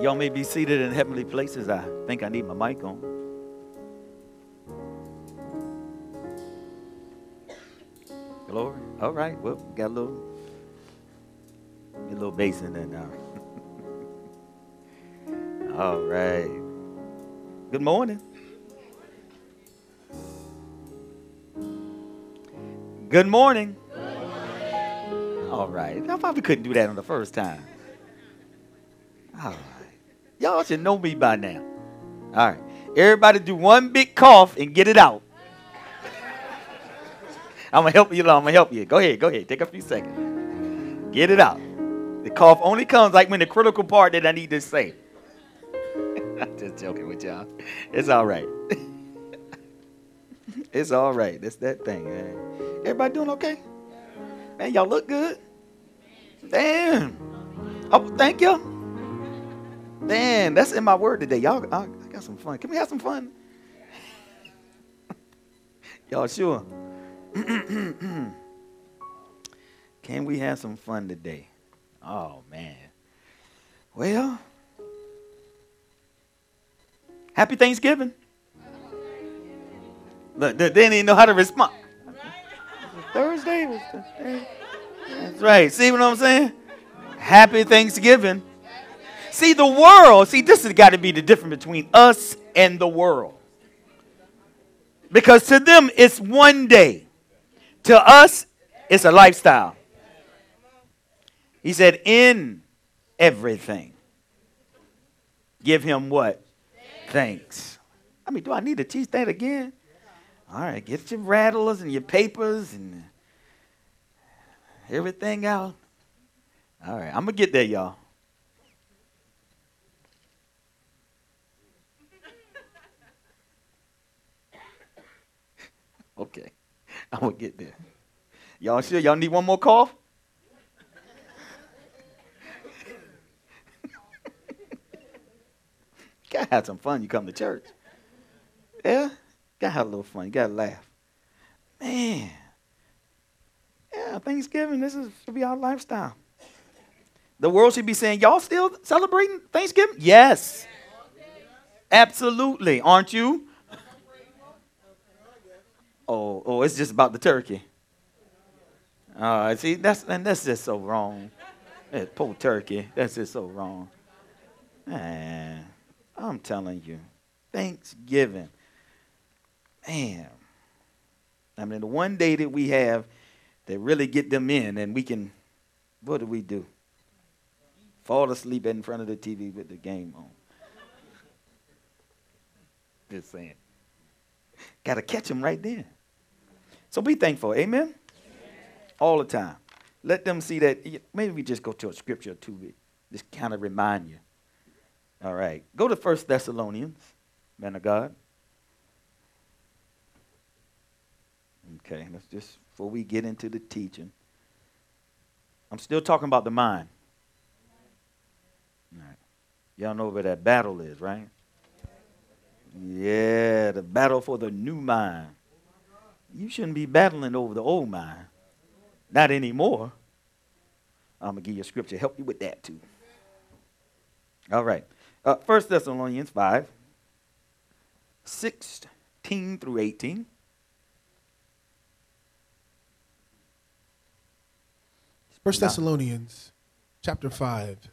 Y'all may be seated in heavenly places. I think I need my mic on. Glory. All right. Well, got a little, a little bass in there now. All right. Good morning. Good morning. All right. I probably couldn't do that on the first time. All right. Y'all should know me by now. All right. Everybody do one big cough and get it out. I'm going to help you. I'm going to help you. Go ahead. Go ahead. Take a few seconds. Get it out. The cough only comes like when the critical part that I need to say. I'm just joking with y'all. It's all right. it's all right. That's that thing, man. Everybody doing okay? Man, y'all look good. Damn. Oh, thank you. Man, that's in my word today. Y'all, I, I got some fun. Can we have some fun? Y'all sure? Can we have some fun today? Oh, man. Well, happy Thanksgiving. Look, they didn't even know how to respond. Thursday was the, That's right. See what I'm saying? Happy Thanksgiving. See, the world, see, this has got to be the difference between us and the world. Because to them, it's one day. To us, it's a lifestyle. He said, in everything, give him what? Thanks. I mean, do I need to teach that again? All right, get your rattlers and your papers and everything out. All right, I'm going to get there, y'all. Okay. Going to get there. Y'all sure y'all need one more cough? gotta have some fun. You come to church. Yeah? Gotta have a little fun. You gotta laugh. Man. Yeah, Thanksgiving, this is, should be our lifestyle. The world should be saying, Y'all still celebrating Thanksgiving? Yes. Absolutely. Aren't you? Oh, oh, it's just about the turkey. Uh, see, that's and that's just so wrong. That poor turkey. That's just so wrong. Man, I'm telling you, Thanksgiving. Man, I mean, the one day that we have that really get them in, and we can. What do we do? Fall asleep in front of the TV with the game on. Just saying. Got to catch them right there. So be thankful. Amen? Amen? All the time. Let them see that. Maybe we just go to a scripture two. Just kind of remind you. All right. Go to First Thessalonians, man of God. Okay, let's just, before we get into the teaching, I'm still talking about the mind. All right. Y'all know where that battle is, right? Yeah, the battle for the new mind you shouldn't be battling over the old mind. Not anymore. I'm going to give you a scripture help you with that too. All right. Uh, 1 Thessalonians 5, 16 through 18. First Thessalonians chapter 5,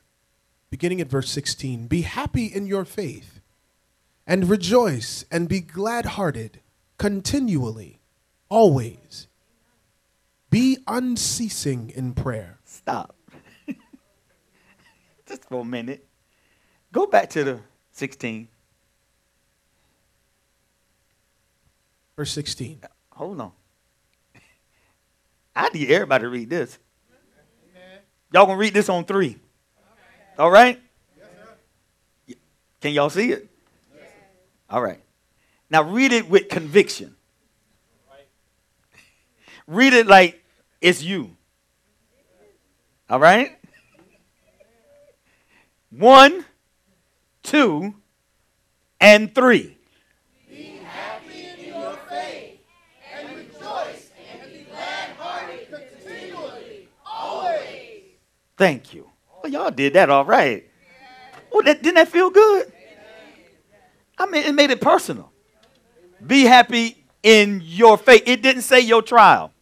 beginning at verse 16. Be happy in your faith, and rejoice, and be glad hearted continually always. Be unceasing in prayer. Stop. Just for a minute. Go back to the 16. Verse 16. Uh, hold on. I need everybody to read this. Y'all gonna read this on three. All right? Can y'all see it? All right. Now read it with conviction. Read it like it's you. All right? One, two, and three. Be happy in your faith and rejoice and be glad hearted continually, always. Thank you. Well, y'all did that all right. Oh, that, didn't that feel good? I mean, it made it personal. Be happy in your faith. It didn't say your trial.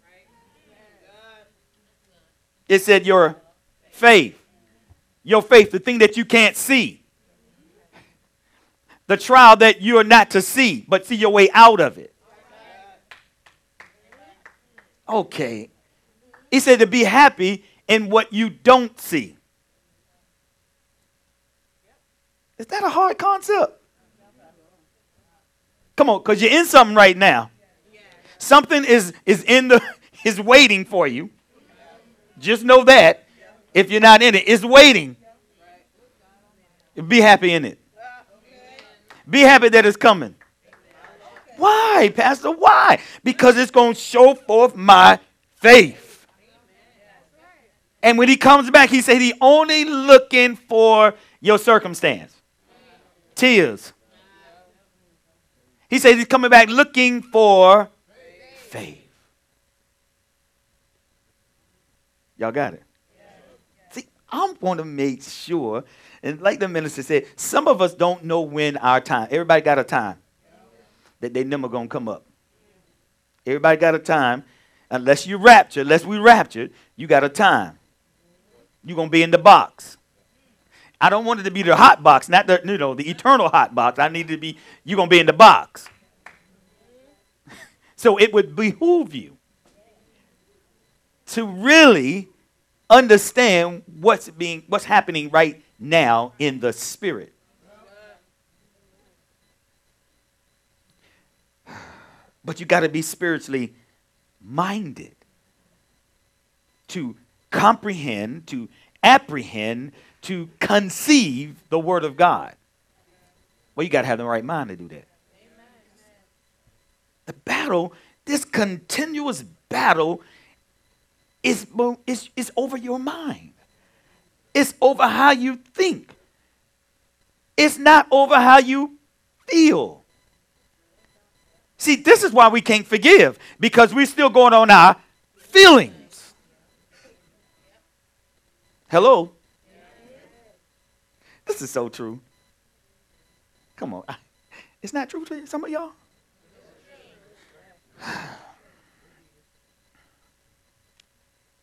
It said your faith. Your faith, the thing that you can't see. The trial that you are not to see, but see your way out of it. Okay. He said to be happy in what you don't see. Is that a hard concept? Come on, because you're in something right now. Something is, is in the is waiting for you. Just know that. If you're not in it, it's waiting. Be happy in it. Be happy that it's coming. Why, Pastor? Why? Because it's going to show forth my faith. And when he comes back, he said he only looking for your circumstance. Tears. He says he's coming back looking for faith. Y'all got it? See, I'm to make sure, and like the minister said, some of us don't know when our time. Everybody got a time that they never gonna come up. Everybody got a time. Unless you rapture, unless we raptured, you got a time. You're gonna be in the box. I don't want it to be the hot box, not the you know the eternal hot box. I need to be you're gonna be in the box. so it would behoove you to really understand what's being what's happening right now in the spirit. But you got to be spiritually minded to comprehend, to apprehend, to conceive the Word of God. Well, you got to have the right mind to do that. The battle, this continuous battle, is, is, is over your mind. It's over how you think. It's not over how you feel. See, this is why we can't forgive because we're still going on our feelings. Hello? This is so true. Come on. It's not true to some of y'all?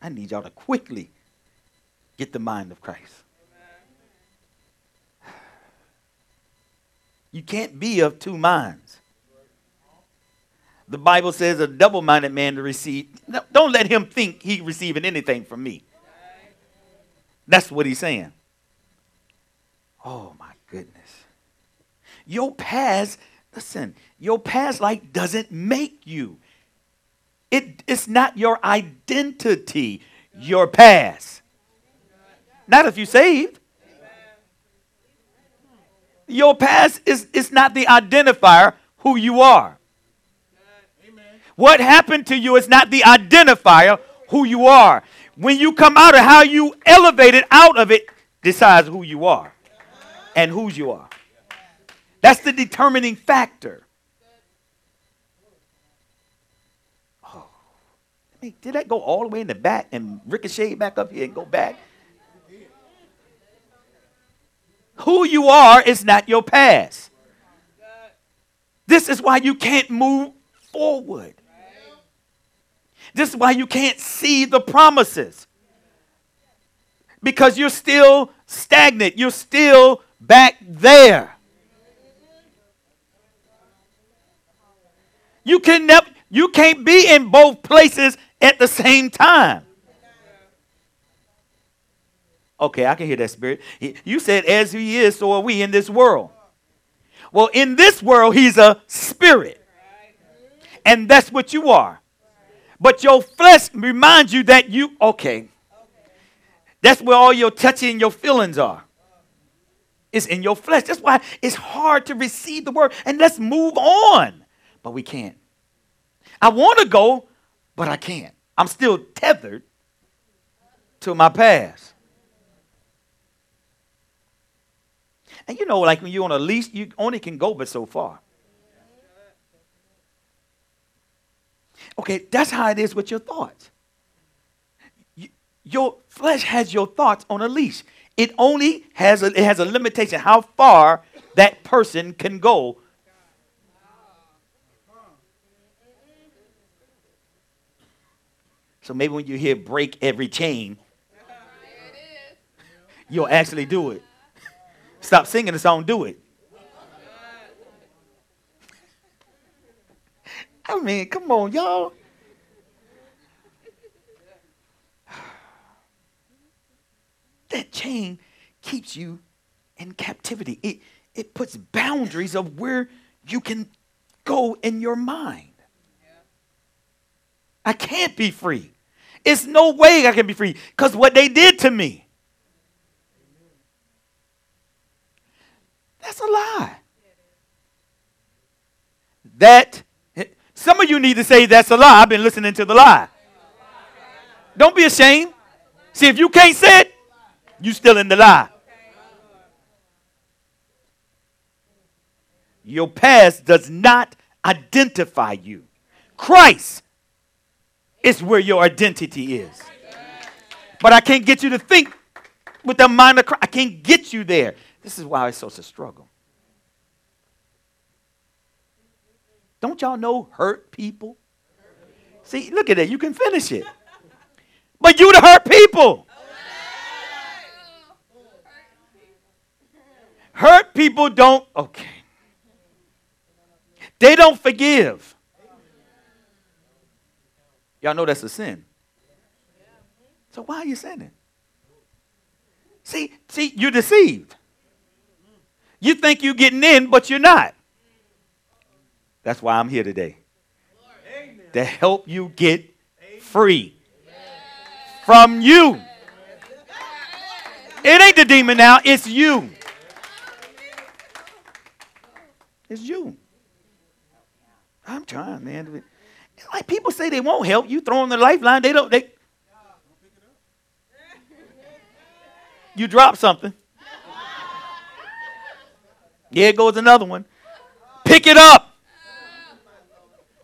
I need y'all to quickly get the mind of Christ. You can't be of two minds. The Bible says a double minded man to receive. Don't let him think he receiving anything from me. That's what he's saying. Oh my goodness. Your past, listen, your past life doesn't make you. It, it's not your identity, your past. Not if you saved. Your past is, is not the identifier who you are. What happened to you is not the identifier who you are. When you come out of how you elevated out of it, decides who you are and whose you are. That's the determining factor. Did that go all the way in the back and ricochet back up here and go back? Who you are is not your past. This is why you can't move forward. This is why you can't see the promises. Because you're still stagnant. You're still back there. You can never you can't be in both places at the same time. Okay, I can hear that spirit. You said, as he is, so are we in this world. Well, in this world, he's a spirit. And that's what you are. But your flesh reminds you that you, okay. That's where all your touching your feelings are. It's in your flesh. That's why it's hard to receive the word. And let's move on. But we can't. I want to go, but I can't. I'm still tethered to my past. And you know, like when you're on a leash, you only can go but so far. Okay, that's how it is with your thoughts. your flesh has your thoughts on a leash. it only has a, it has a limitation how far that person can go. So maybe when you hear break every chain, you'll actually do it. Stop singing the song, do it. I mean, come on, y'all. That chain keeps you in captivity. It, it puts boundaries of where you can go in your mind. I can't be free. It's no way I can be free because what they did to me. That's a lie. That some of you need to say that's a lie. I've been listening to the lie. Don't be ashamed. See, if you can't say it, you're still in the lie. Your past does not identify you. Christ is where your identity is. But I can't get you to think with the mind of Christ. I can't get you there. This is why it's such a struggle. Don't y'all know hurt people? See, look at that. You can finish it. But you the hurt people. Hurt people don't, okay. They don't forgive. Y'all know that's a sin. So why are you sinning? See, see, you're deceived. You think you're getting in, but you're not. That's why I'm here today. To help you get free from you. It ain't the demon now, it's you. It's you. I'm trying, man. Like people say they won't help you, throw them the lifeline. They don't. They. You drop something. Here goes another one. Pick it up.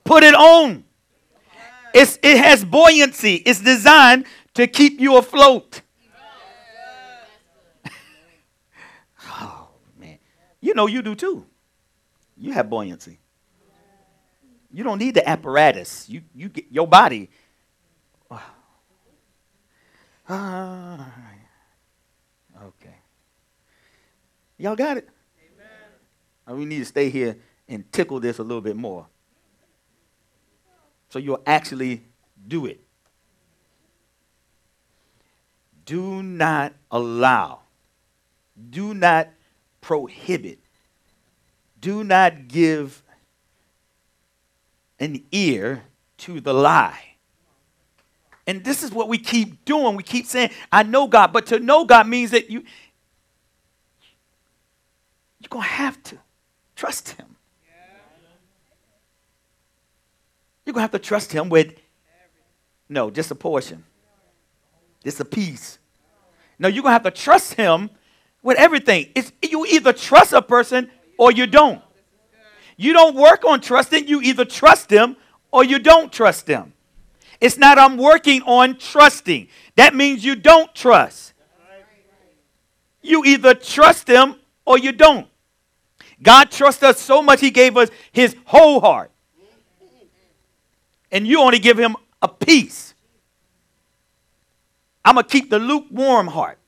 Put it on. It's, it has buoyancy. It's designed to keep you afloat. oh, man. You know you do too. You have buoyancy. You don't need the apparatus. You, you get your body. Uh, okay. Y'all got it? Amen. We need to stay here and tickle this a little bit more. So you'll actually do it. Do not allow, do not prohibit, do not give an ear to the lie. And this is what we keep doing. We keep saying, I know God, but to know God means that you you're going to have to trust him. You're going to have to trust him with, no, just a portion, just a piece. No, you're going to have to trust him with everything. It's, you either trust a person or you don't. You don't work on trusting, you either trust them or you don't trust them. It's not I'm working on trusting. That means you don't trust. You either trust them or you don't. God trusts us so much, He gave us His whole heart and you only give him a piece. I'm going to keep the lukewarm heart.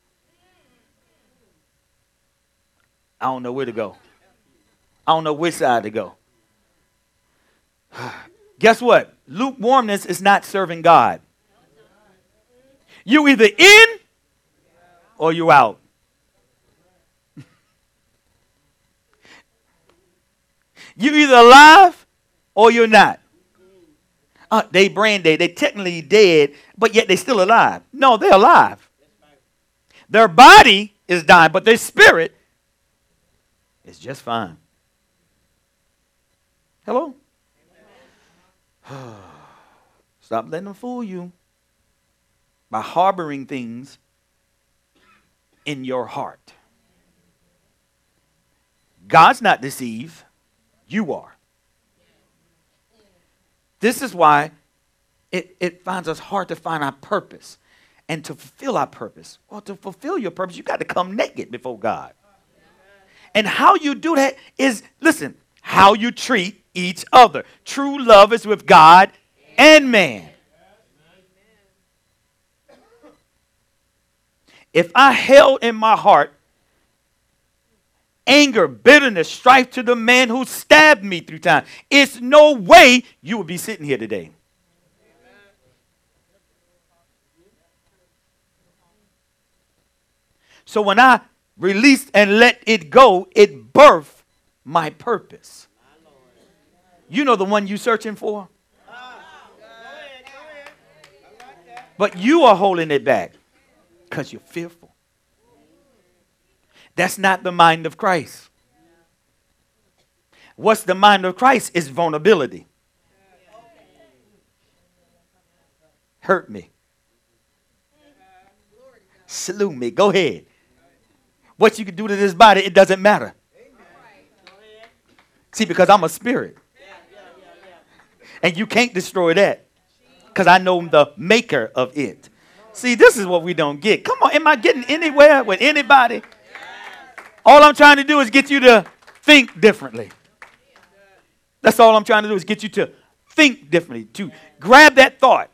I don't know where to go. I don't know which side to go. Guess what? Lukewarmness is not serving God. You either in or you out. you either alive or you're not uh, they brain dead. They technically dead, but yet they still alive. No, they're alive. Their body is dying, but their spirit is just fine. Hello? Stop letting them fool you by harboring things in your heart. God's not deceived, you are. This is why it, it finds us hard to find our purpose. and to fulfill our purpose. Well, to fulfill your purpose, you got to come naked before God. And how you do that is, listen, how you treat each other. True love is with God and man. If I held in my heart anger, bitterness, strife to the man who stabbed me through time, it's no way you would be sitting here today. So when I released and let it go, it birthed my purpose. You know the one you're searching for? But you are holding it back because you're fearful. That's not the mind of Christ. What's the mind of Christ is vulnerability. Hurt me. Slew me. Go ahead. What you can do to this body, it doesn't matter. See, because I'm a spirit. And you can't destroy that. Because I know the maker of it. See, this is what we don't get. Come on, am I getting anywhere with anybody? All I'm trying to do is get you to think differently. That's all I'm trying to do is get you to think differently, to grab that thought.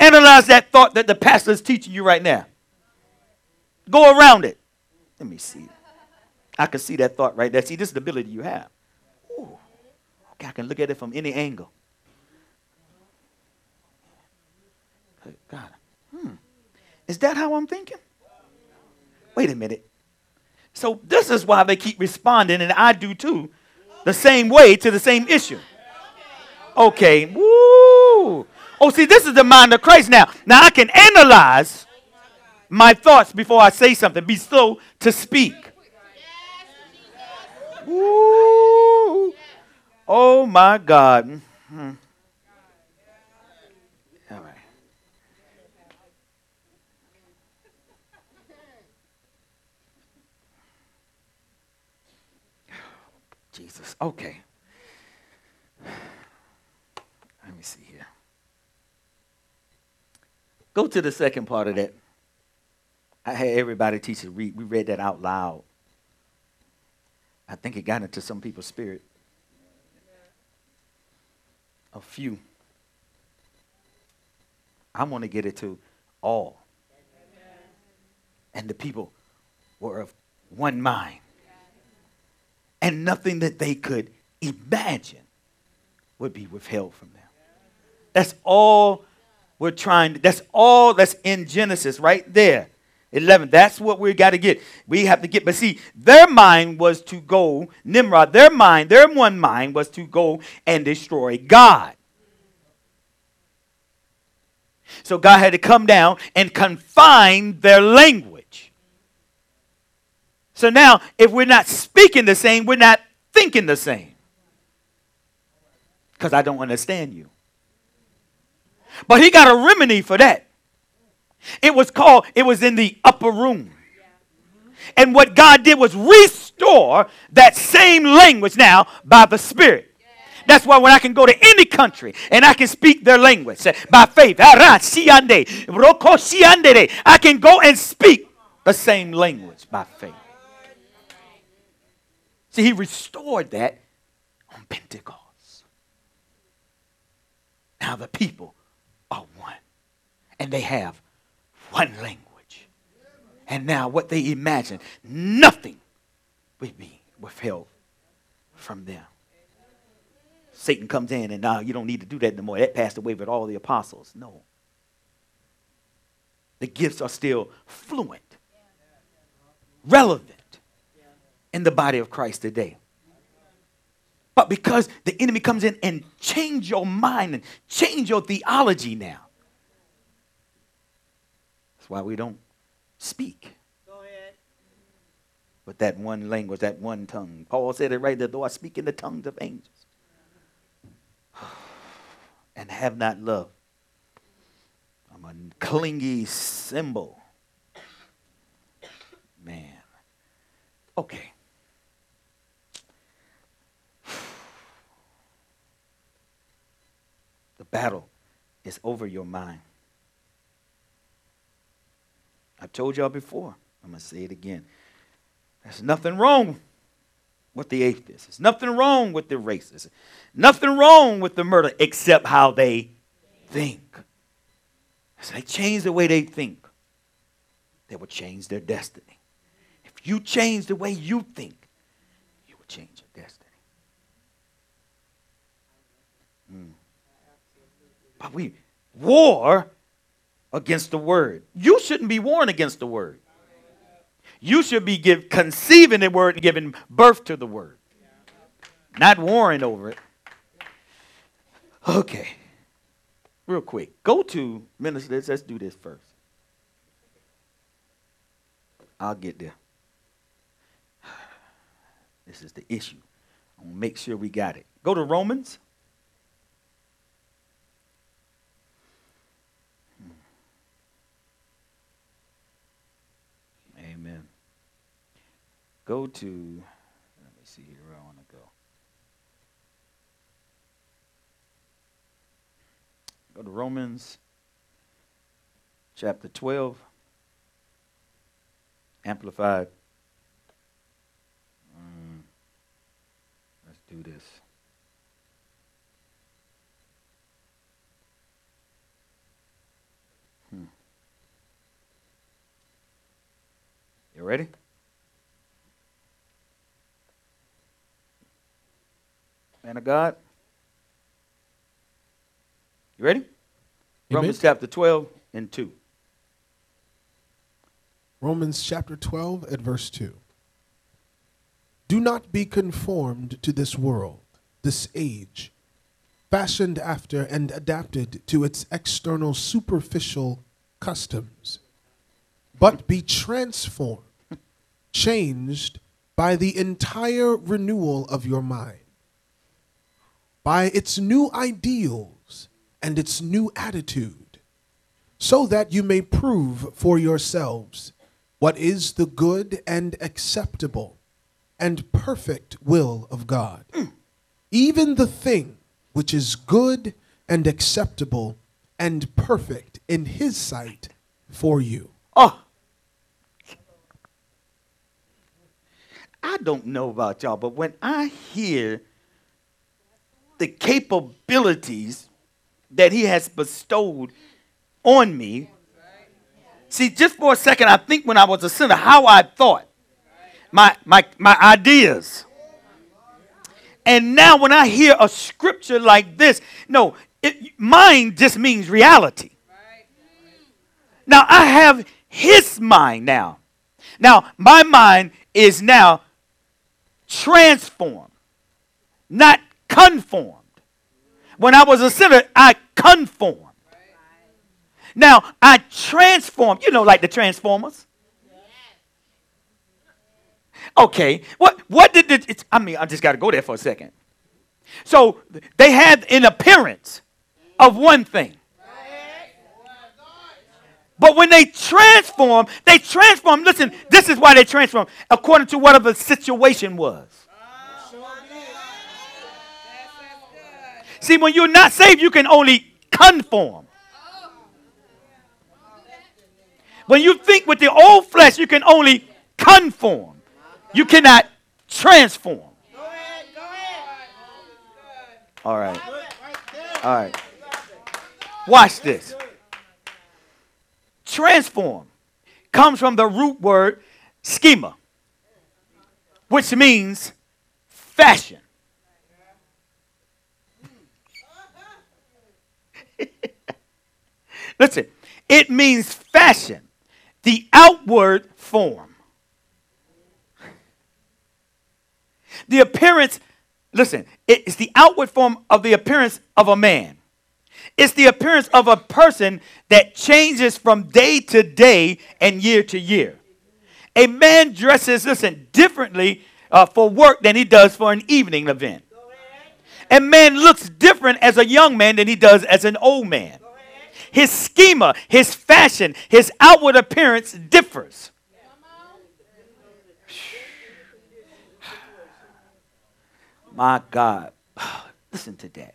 Analyze that thought that the pastor is teaching you right now. Go around it. Let me see. I can see that thought right there. See, this is the ability you have. I can look at it from any angle. God, hmm. Is that how I'm thinking? Wait a minute. So this is why they keep responding, and I do too, the same way to the same issue. Okay. Woo. Oh, see, this is the mind of Christ now. Now I can analyze my thoughts before I say something. Be slow to speak. Woo. Oh my God. Mm-hmm. All right. Jesus. Okay. Let me see here. Go to the second part of that. I had everybody teach it. Read. We read that out loud. I think it got into some people's spirit. A few. I want to get it to all. And the people were of one mind. And nothing that they could imagine would be withheld from them. That's all we're trying. That's all that's in Genesis right there. 11. That's what we got to get. We have to get. But see, their mind was to go, Nimrod, their mind, their one mind was to go and destroy God. So God had to come down and confine their language. So now, if we're not speaking the same, we're not thinking the same. Because I don't understand you. But he got a remedy for that. It was called, it was in the upper room. And what God did was restore that same language now by the Spirit. That's why when I can go to any country and I can speak their language by faith, I can go and speak the same language by faith. See, he restored that on Pentecost. Now the people are one, and they have one language. And now what they imagine, nothing will be withheld from them. Satan comes in and now you don't need to do that anymore. That passed away with all the apostles. No. The gifts are still fluent, relevant in the body of Christ today. But because the enemy comes in and change your mind and change your theology now, that's why we don't speak. Go ahead. With that one language, that one tongue. Paul said it right there, though I speak in the tongues of angels and have not love. I'm a clingy cymbal. Man. Okay. The battle is over your mind. I've told y'all before. I'm going to say it again. There's nothing wrong with the atheists. There's nothing wrong with the racists. Nothing wrong with the murder except how they think. So they change the way they think, they will change their destiny. If you change the way you think, you will change your destiny. Mm. But we war against the word. You shouldn't be warring against the word. You should be give, conceiving the word and giving birth to the word, not warring over it. Okay. Real quick. Go to ministers. Let's do this first. I'll get there. This is the issue. I'm to make sure we got it. Go to Romans. Amen. Go to, let me see where I want to go. Go to Romans chapter 12, Amplified. Mm, let's do this. Hmm. You ready? Man of God? You ready? Amen. Romans chapter 12 and 2. Romans chapter 12 at verse 2. Do not be conformed to this world, this age, fashioned after and adapted to its external superficial customs, but be transformed, changed by the entire renewal of your mind, by its new ideals and its new attitude, so that you may prove for yourselves what is the good and acceptable and perfect will of God. Even the thing which is good and acceptable and perfect in His sight for you. Oh. I don't know about y'all, but when I hear the capabilities that he has bestowed on me. See, just for a second, I think when I was a sinner, how I thought, my, my, my ideas. And now when I hear a scripture like this, no, it, mind just means reality. Now I have his mind now. Now my mind is now transformed, not conformed. When I was a sinner, I conformed. Now I transformed. You know, like the Transformers. Okay, what what did the, I mean? I just got to go there for a second. So they had an appearance of one thing. But when they transform, they transform. Listen, this is why they transform according to whatever the situation was. See, when you're not saved, you can only conform. When you think with the old flesh, you can only conform. You cannot transform. All right. All right. Watch this. Transform comes from the root word schema, which means fashion. Listen, it means fashion, the outward form. The appearance, listen, it's the outward form of the appearance of a man. It's the appearance of a person that changes from day to day and year to year. A man dresses, listen, differently uh, for work than he does for an evening event. A man looks different as a young man than he does as an old man his schema, his fashion, his outward appearance differs. My God. Listen to that.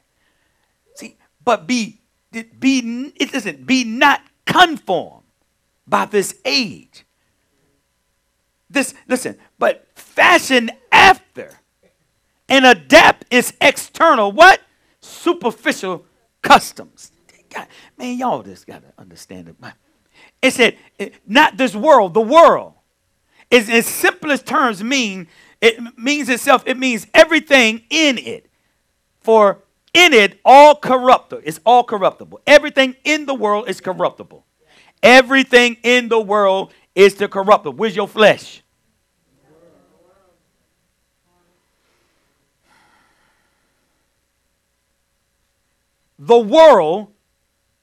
See, but be be it doesn't be not conformed by this age. This listen, but fashion after and adapt its external what? Superficial customs. Man, y'all just gotta understand it. It said, not this world, the world. Is in simplest terms mean it means itself, it means everything in it. For in it, all corruptible. It's all corruptible. Everything in the world is corruptible. Everything in the world is the corruptible. Where's your flesh? The world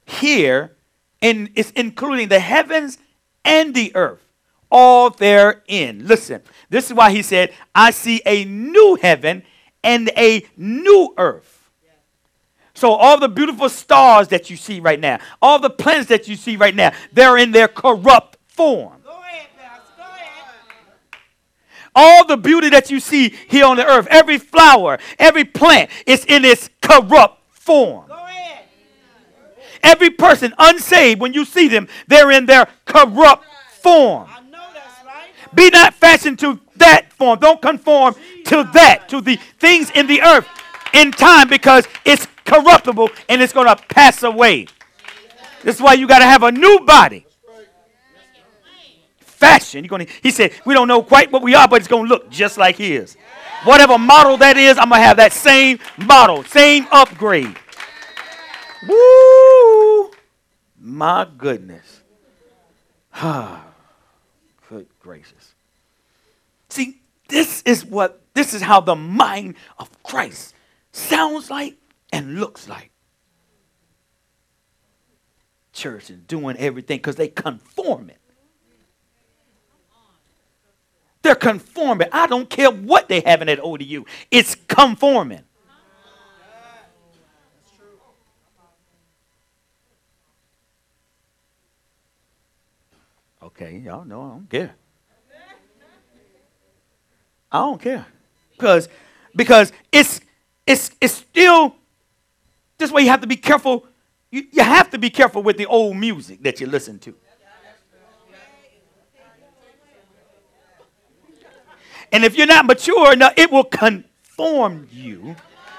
here and it's including the heavens and the earth, all therein. Listen, this is why he said, I see a new heaven and a new earth. So all the beautiful stars that you see right now, all the planets that you see right now, they're in their corrupt form. Ahead, All the beauty that you see here on the earth, every flower, every plant, is in its corrupt form. Every person unsaved, when you see them, they're in their corrupt form. Be not fashioned to that form. Don't conform to that, to the things in the earth in time because it's corruptible and it's going to pass away. This is why you got to have a new body. Fashion. You're gonna, he said, we don't know quite what we are, but it's going to look just like his. Whatever model that is, I'm going to have that same model, same upgrade. Woo! My goodness. Ah, good gracious. See, this is what, this is how the mind of Christ sounds like and looks like. Church is doing everything because they conform it. They're conforming. I don't care what they have in that ODU. It's conforming. Okay, y'all know I don't care. I don't care. Because because it's it's it's still this way you have to be careful. You, you have to be careful with the old music that you listen to. And if you're not mature enough, it will conform you.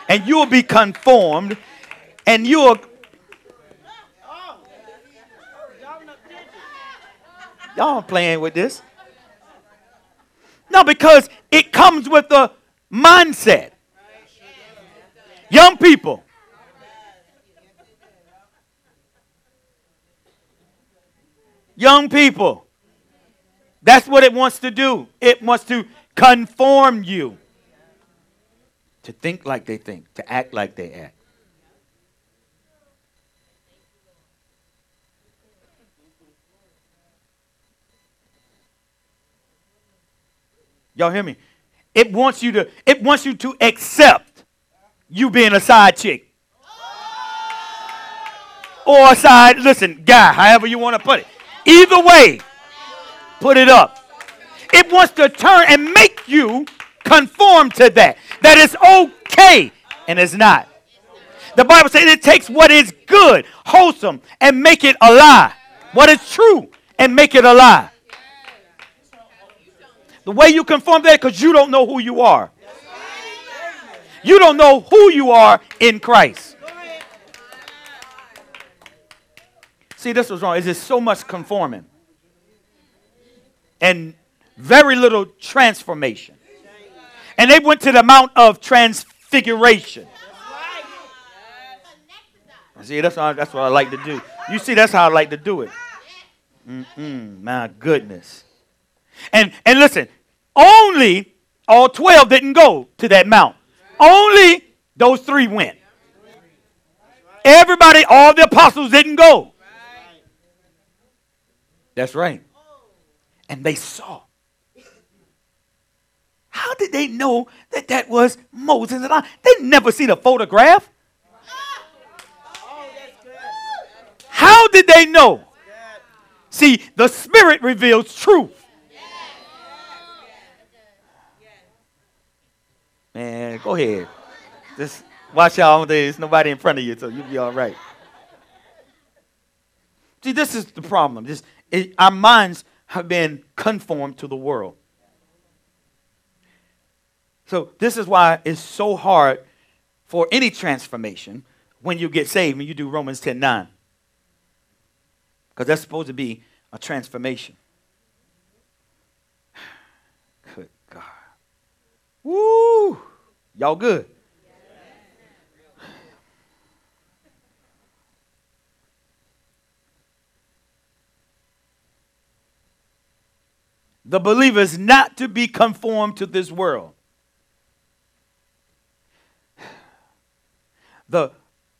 And you'll be conformed. And you'll Y'all playing with this. No, because it comes with the mindset. Young people. Young people. That's what it wants to do. It wants to conform you to think like they think, to act like they act. Y'all hear me? It wants you to it wants you to accept you being a side chick. Or a side, listen, guy, however you want to put it. Either way, put it up. It wants to turn and make you conform to that. That is okay and it's not. The Bible says it takes what is good, wholesome, and make it a lie. What is true and make it a lie. The way you conform there, because you don't know who you are. You don't know who you are in Christ. See, this was wrong. Is there so much conforming and very little transformation? And they went to the Mount of Transfiguration. See, that's, how, that's what I like to do. You see, that's how I like to do it. Mm-mm, my goodness. And and listen, only all 12 didn't go to that mount. Only those three went. Everybody, all the apostles didn't go. That's right. And they saw. How did they know that that was Moses and I? They never seen a photograph. How did they know? See, the Spirit reveals truth. Man, go ahead. Just watch out. There's nobody in front of you, so you'll be all right. See, this is the problem. This, it, our minds have been conformed to the world. So this is why it's so hard for any transformation when you get saved when you do Romans 10 9. Because that's supposed to be a transformation. Good God. Woo! Y'all good? The believer is not to be conformed to this world. The,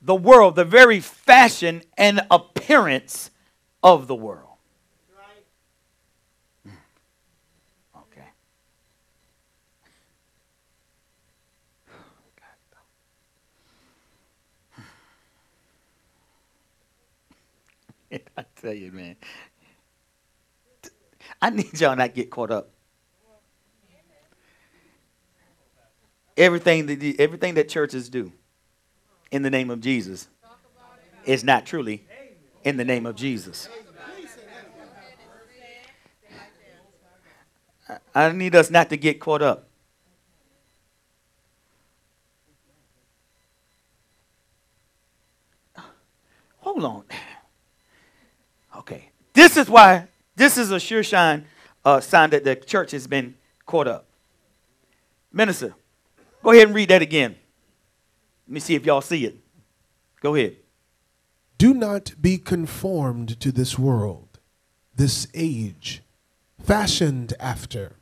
the world, the very fashion and appearance of the world. Okay. I tell you, man. I need y'all not get caught up. Everything that everything that churches do in the name of Jesus is not truly in the name of Jesus. I need us not to get caught up. Hold on. This is why, this is a sure shine uh, sign that the church has been caught up. Minister, go ahead and read that again. Let me see if y'all see it. Go ahead. Do not be conformed to this world, this age, fashioned after,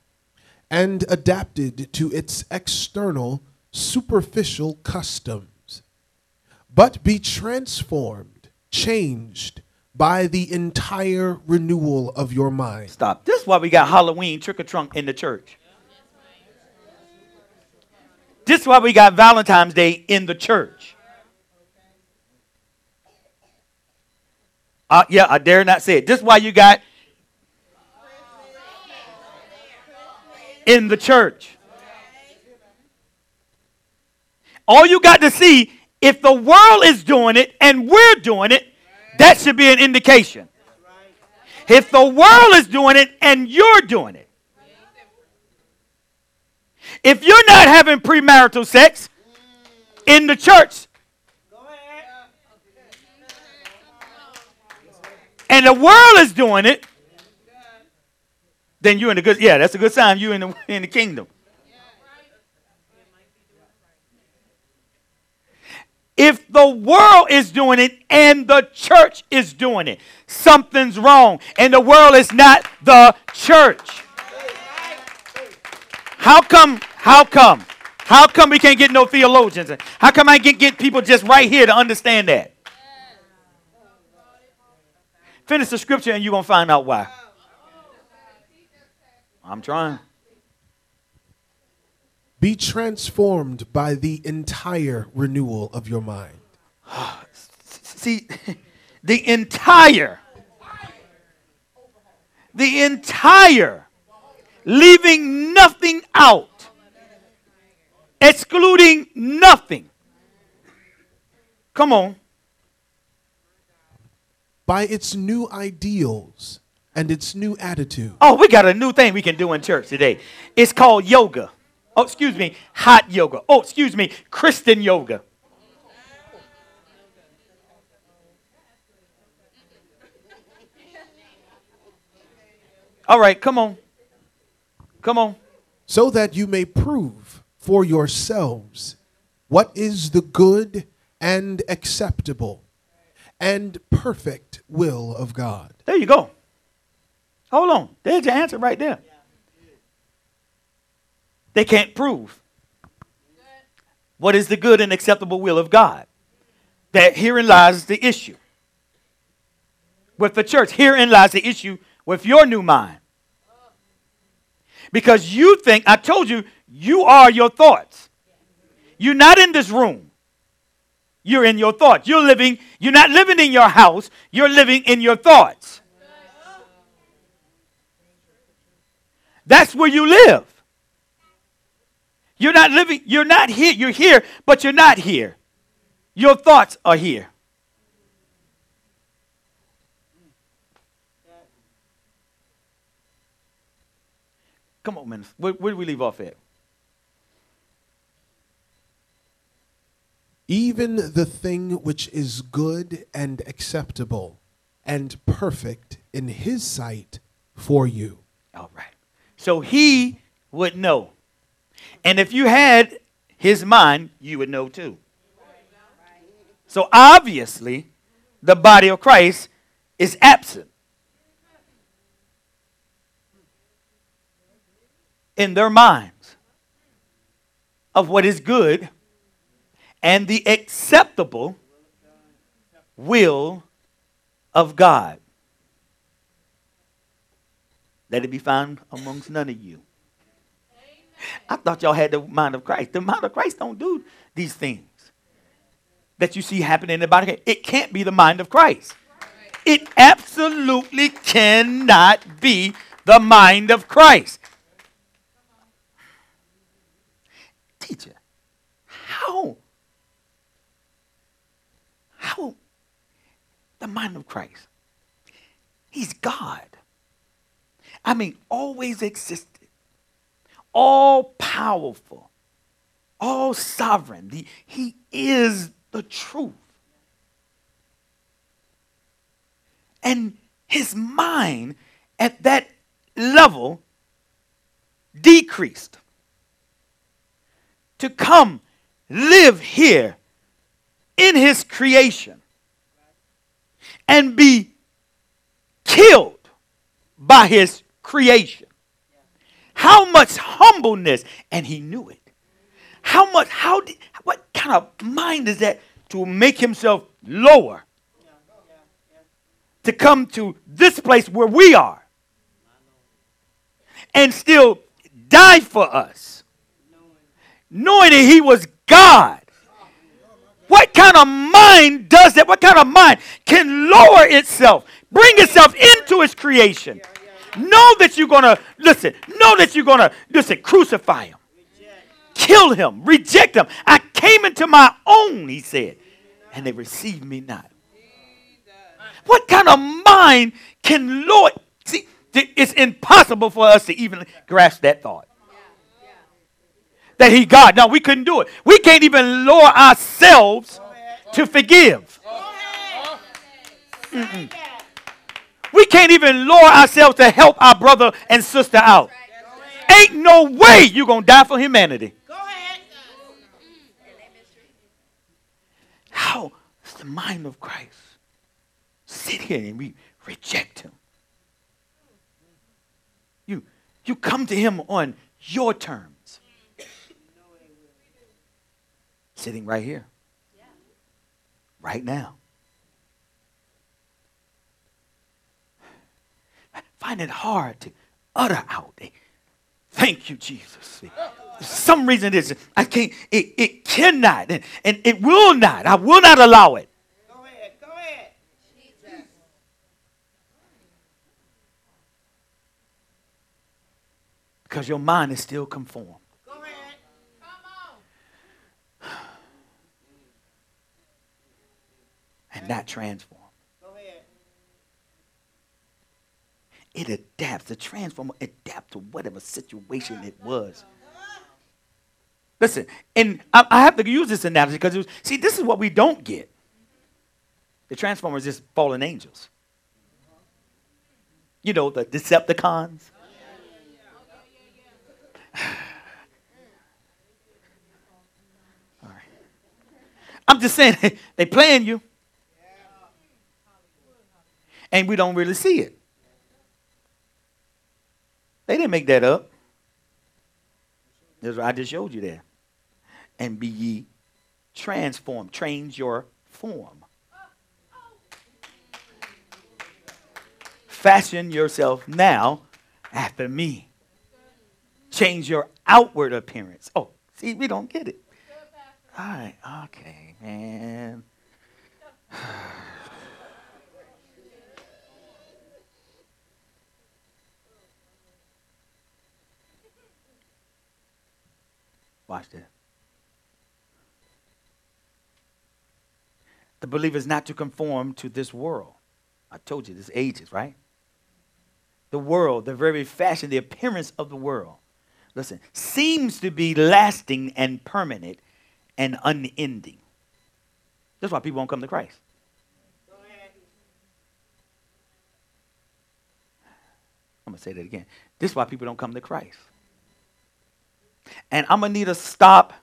and adapted to its external, superficial customs, but be transformed, changed by the entire renewal of your mind. Stop. This is why we got Halloween trick or trunk in the church. This is why we got Valentine's Day in the church. Uh, yeah, I dare not say it. This is why you got in the church. All you got to see, if the world is doing it and we're doing it, that should be an indication. If the world is doing it and you're doing it, if you're not having premarital sex in the church, and the world is doing it, then you're in the good. Yeah, that's a good sign. You're in the in the kingdom. If the world is doing it and the church is doing it, something's wrong. And the world is not the church. How come? How come? How come we can't get no theologians? How come I can get people just right here to understand that? Finish the scripture and you're going to find out why. I'm trying. Be transformed by the entire renewal of your mind. See, the entire, the entire, leaving nothing out, excluding nothing. Come on. By its new ideals and its new attitude. Oh, we got a new thing we can do in church today. It's called yoga. Oh, excuse me, hot yoga. Oh, excuse me, Christian yoga. All right, come on. Come on. So that you may prove for yourselves what is the good and acceptable and perfect will of God. There you go. Hold on. There's your answer right there. They can't prove what is the good and acceptable will of God. That herein lies the issue. With the church, herein lies the issue with your new mind. Because you think, I told you, you are your thoughts. You're not in this room. You're in your thoughts. You're living, you're not living in your house, you're living in your thoughts. That's where you live. You're not living, you're not here. You're here, but you're not here. Your thoughts are here. Come on, man. Where, where did we leave off at? Even the thing which is good and acceptable and perfect in his sight for you. All right. So he would know. And if you had his mind, you would know too. So obviously, the body of Christ is absent in their minds of what is good and the acceptable will of God. Let it be found amongst none of you. I thought y'all had the mind of Christ. The mind of Christ don't do these things that you see happening in the body. It can't be the mind of Christ. It absolutely cannot be the mind of Christ. Teacher, how? How? The mind of Christ. He's God. I mean, always existed, all powerful, all sovereign. The, he is the truth. And his mind at that level decreased to come live here in his creation and be killed by his creation. How much humbleness, and he knew it. How much, how did, what kind of mind is that to make himself lower? To come to this place where we are and still die for us, knowing that he was God. What kind of mind does that? What kind of mind can lower itself, bring itself into its creation? Know that you're going to, listen, know that you're going to, listen, crucify him, kill him, reject him. I came into my own, he said, and they received me not. What kind of mind can Lord, see, it's impossible for us to even grasp that thought. That he God. No, we couldn't do it. We can't even lower ourselves to forgive. Mm-mm. We can't even lower ourselves to help our brother and sister out. Ain't no way you're going to die for humanity. How is the mind of Christ? Sit here and we reject him. You, you come to him on your terms. Sitting right here. Right now. Find it hard to utter out. Thank you, Jesus. For some reason it is. I can't, it, it cannot, and, and it will not. I will not allow it. Go ahead, go ahead. Jesus. Because your mind is still conformed. Go ahead. Come on. And not transformed. Go ahead. It adapts. The transformer adapts to whatever situation it was. Listen, and I, I have to use this analogy because see, this is what we don't get. The Transformers is just fallen angels. You know, the Decepticons. All right. I'm just saying, they playing you. And we don't really see it. They didn't make that up. That's what I just showed you there. And be ye transformed. Change your form. Fashion yourself now after me. Change your outward appearance. Oh, see, we don't get it. All right, okay, man. Watch this. The believer is not to conform to this world. I told you this ages, right? the world, the very fashion, the appearance of the world, listen, seems to be lasting and permanent and unending. That's why people won't come to Christ. I'm going to say that again. This is why people don't come to Christ. And I'm going to need to stop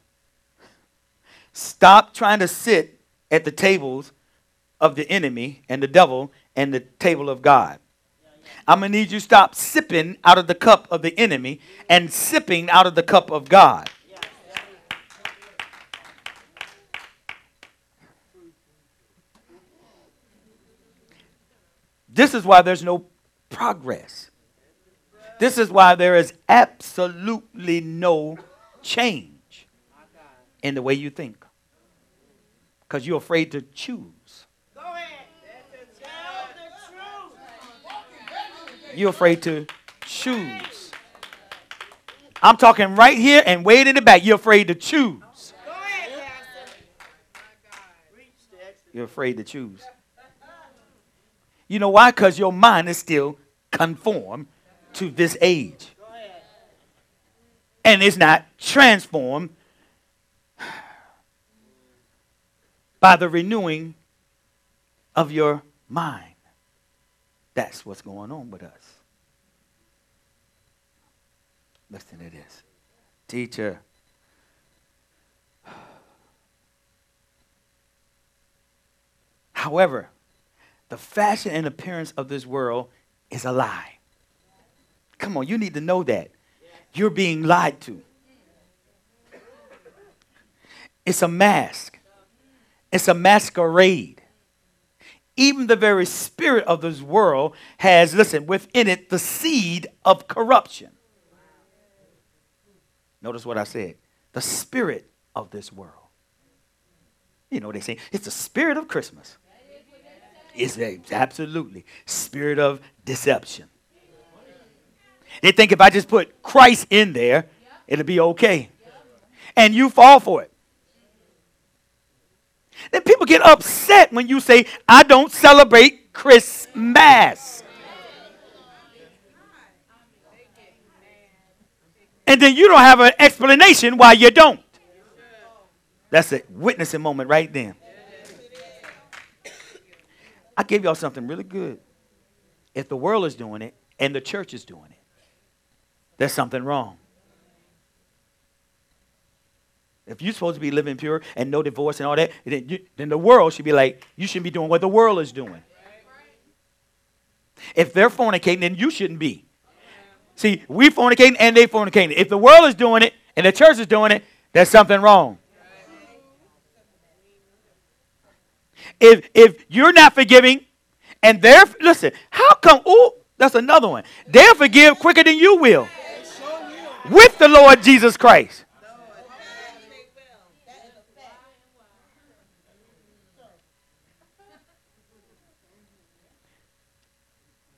stop trying to sit at the tables of the enemy and the devil and the table of God. I'm going to need you to stop sipping out of the cup of the enemy and sipping out of the cup of God. This is why there's no progress. This is why there is absolutely no change in the way you think. Because you're afraid to choose. You're afraid to choose. I'm talking right here and way in the back. You're afraid to choose. You're afraid to choose. You know why? Because your mind is still conformed to this age. And it's not transformed by the renewing of your mind. That's what's going on with us. Listen to this. Teacher. However, the fashion and appearance of this world is a lie. Come on, you need to know that. You're being lied to. It's a mask, it's a masquerade. Even the very spirit of this world has, listen, within it the seed of corruption. Notice what I said the spirit of this world. You know what they say? It's the spirit of Christmas. It's absolutely spirit of deception. They think if I just put Christ in there, it'll be okay. And you fall for it. Then people get upset when you say, I don't celebrate Christmas. And then you don't have an explanation why you don't. That's a witnessing moment right then. I gave y'all something really good. If the world is doing it and the church is doing it, there's something wrong. If you're supposed to be living pure and no divorce and all that, then, you, then the world should be like, you shouldn't be doing what the world is doing. If they're fornicating, then you shouldn't be. See, we fornicating and they fornicating. If the world is doing it and the church is doing it, there's something wrong. If if you're not forgiving and they're listen, how come? Oh, that's another one. They'll forgive quicker than you will with the Lord Jesus Christ.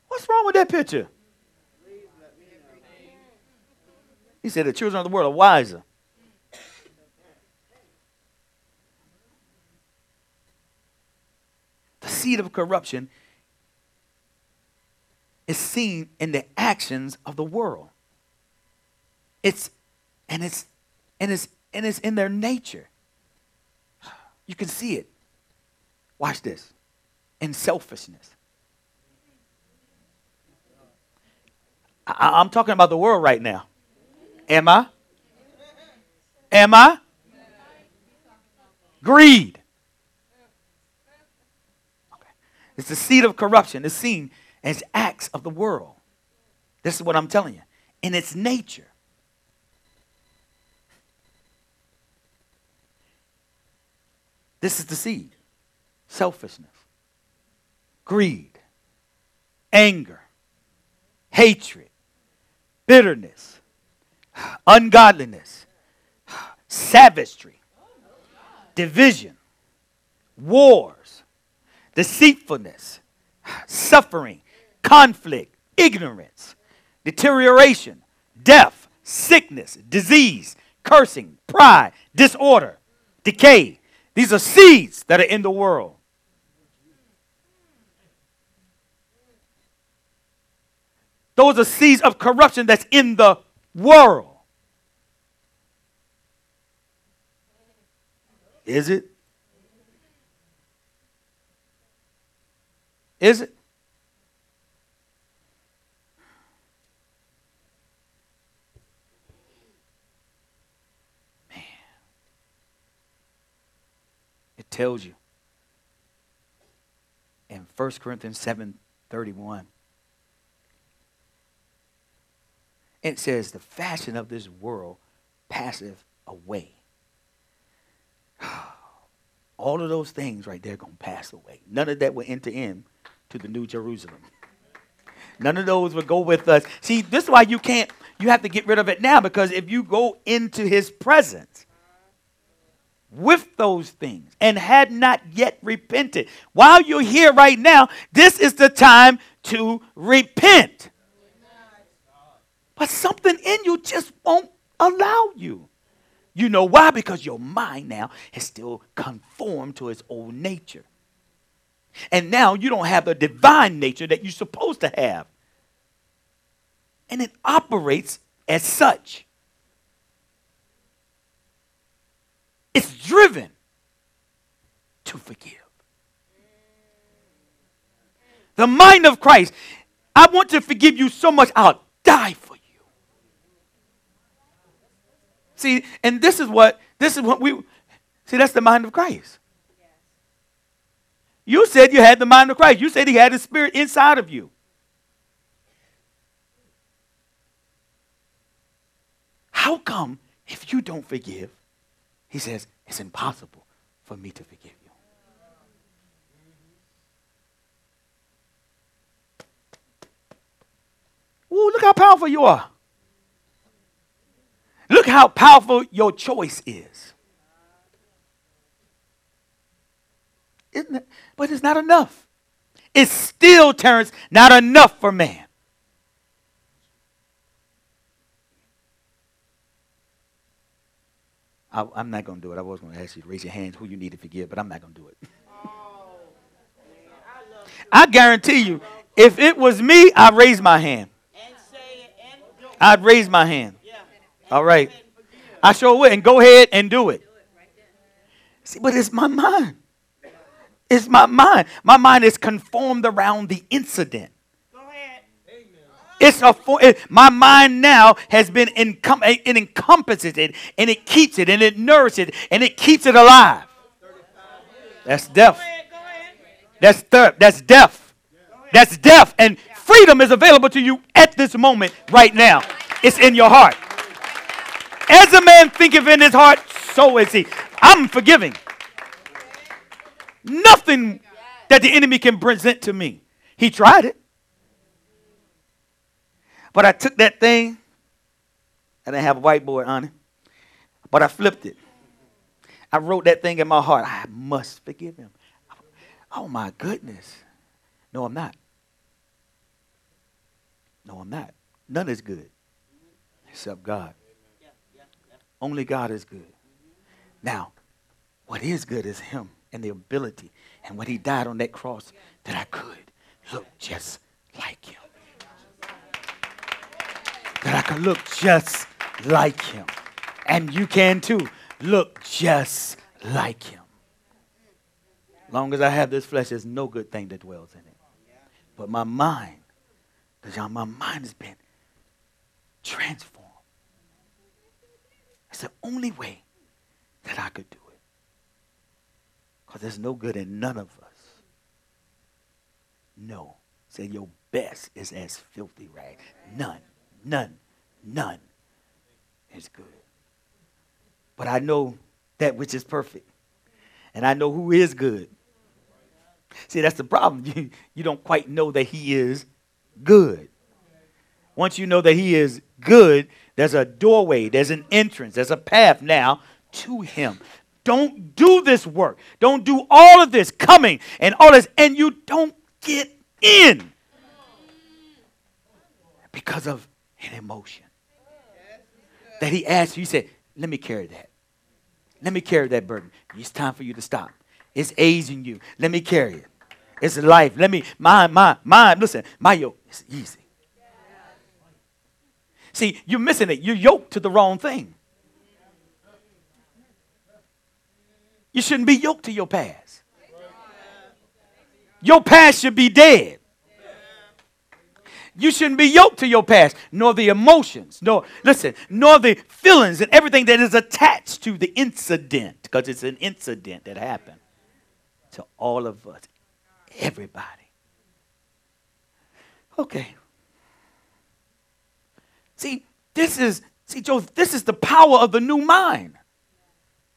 What's wrong with that picture? He said the children of the world are wiser. The seed of corruption is seen in the actions of the world. It's and it's and it's and it's in their nature. You can see it. Watch this. In selfishness. I, am talking about the world right now. Am I? Am I? Greed. Okay. It's the seed of corruption. It's seen as acts of the world. This is what I'm telling you. In its nature. This is the seed. Selfishness, greed, anger, hatred, bitterness, ungodliness, savagery, division, wars, deceitfulness, suffering, conflict, ignorance, deterioration, death, sickness, disease, cursing, pride, disorder, decay, these are seeds that are in the world. Those are seeds of corruption that's in the world. Is it? Is it? Tells you in 1 Corinthians 7 31. It says, The fashion of this world passeth away. All of those things right there going to pass away. None of that will enter in to the New Jerusalem. None of those will go with us. See, this is why you can't, you have to get rid of it now because if you go into his presence with those things and had not yet repented, while you're here right now, this is the time to repent. But something in you just won't allow you. You know why? Because your mind now is still conformed to its old nature. And now you don't have the divine nature that you're supposed to have. And it operates as such. It's driven to forgive. The mind of Christ, I want to forgive you so much, I'll die for you. See, and this is what this is what we see. That's the mind of Christ. You said you had the mind of Christ. You said he had his spirit inside of you. How come if you don't forgive, he says, it's impossible for me to forgive you? Ooh, look how powerful you are. Look how powerful your choice is. Isn't it? But it's not enough. It's still, Terrence, not enough for man. I, am not going to do it. I was going to ask you to raise your hands who you need to forgive, but I'm not going to do it. I guarantee you, if it was me, I'd raise my hand. I'd raise my hand. All right. I sure would. And go ahead and do it. See, but it's my mind. It's my mind. My mind is conformed around the incident. It's a it, my mind now has been encom- it encompasses it and it keeps it and it nourishes it and it keeps it alive. That's death. That's third. That's death. That's death. And freedom is available to you at this moment, right now. It's in your heart. As a man thinketh in his heart, so is he. I'm forgiving. Nothing that the enemy can present to me. He tried it. But I took that thing, I didn't have a whiteboard on it, but I flipped it. I wrote that thing in my heart. I must forgive him. Oh my goodness. No, I'm not. No, I'm not. None is good except God. Only God is good. Now, what is good is Him and the ability. And when He died on that cross, that I could look just like Him. That I could look just like Him. And you can too. Look just like Him. Long as I have this flesh, there's no good thing that dwells in it. But my mind, my mind has been transformed it's the only way that I could do it. Because there's no good in none of us. No. Say your best is as filthy rag. None, none, none is good. But I know that which is perfect. And I know who is good. See, that's the problem. You, you don't quite know that he is good. Once you know that he is good, there's a doorway, there's an entrance, there's a path now to Him. Don't do this work. Don't do all of this coming and all this, and you don't get in because of an emotion that He asked you. He said, Let me carry that. Let me carry that burden. It's time for you to stop. It's aging you. Let me carry it. It's life. Let me, my, my, my, listen, my yoke is easy. See, you're missing it. You're yoked to the wrong thing. You shouldn't be yoked to your past. Your past should be dead. You shouldn't be yoked to your past, nor the emotions, nor, listen, nor the feelings and everything that is attached to the incident, because it's an incident that happened to all of us, everybody. Okay. See, this is, see, Joe, this is the power of the new mind.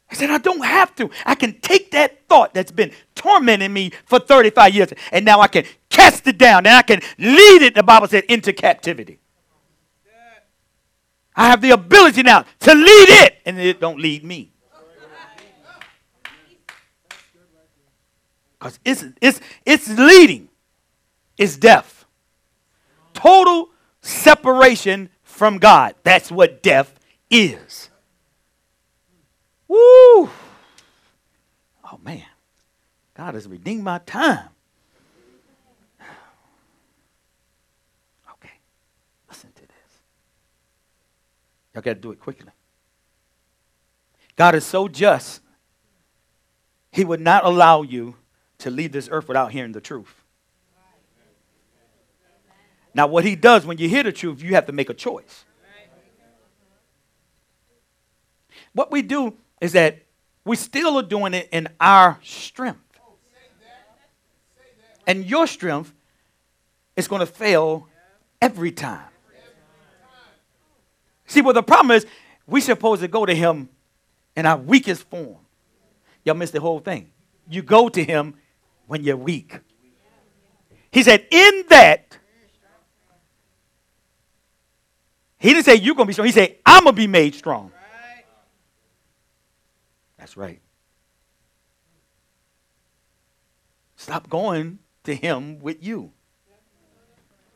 I said, I don't have to. I can take that thought that's been tormenting me for 35 years, and now I can cast it down, and I can lead it, the Bible said, into captivity. I have the ability now to lead it, and it don't lead me. Because it's, it's, it's leading, it's death. Total separation from God. That's what death is. Woo! Oh man, God has redeemed my time. Okay, listen to this. Y'all got to do it quickly. God is so just, He would not allow you to leave this earth without hearing the truth. Now, what He does when you hear the truth, you have to make a choice. What we do is that we still are doing it in our strength. And your strength is going to fail every time. See, well, the problem is we're supposed to go to him in our weakest form. Y'all missed the whole thing. You go to him when you're weak. He said, in that, he didn't say you're going to be strong. He said, I'm going to be made strong. That's right. Stop going to him with you.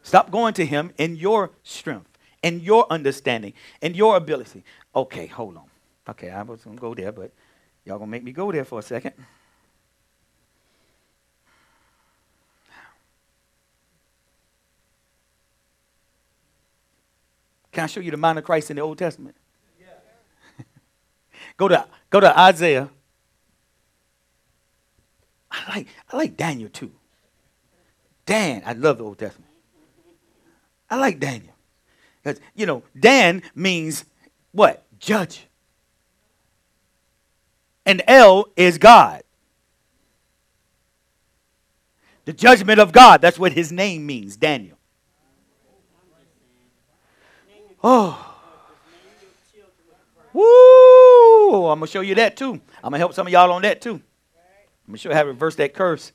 Stop going to him in your strength, in your understanding, in your ability. Okay, hold on. Okay, I was going to go there, but y'all going to make me go there for a second. Can I show you the mind of Christ in the Old Testament? Go to go to Isaiah. I like I like Daniel too. Dan, I love the Old Testament. I like Daniel. Because you know, Dan means what? Judge. And El is God. The judgment of God. That's what his name means, Daniel. Oh. Woo! I'm gonna show you that too. I'm gonna help some of y'all on that too. I'm gonna show you how to reverse that curse.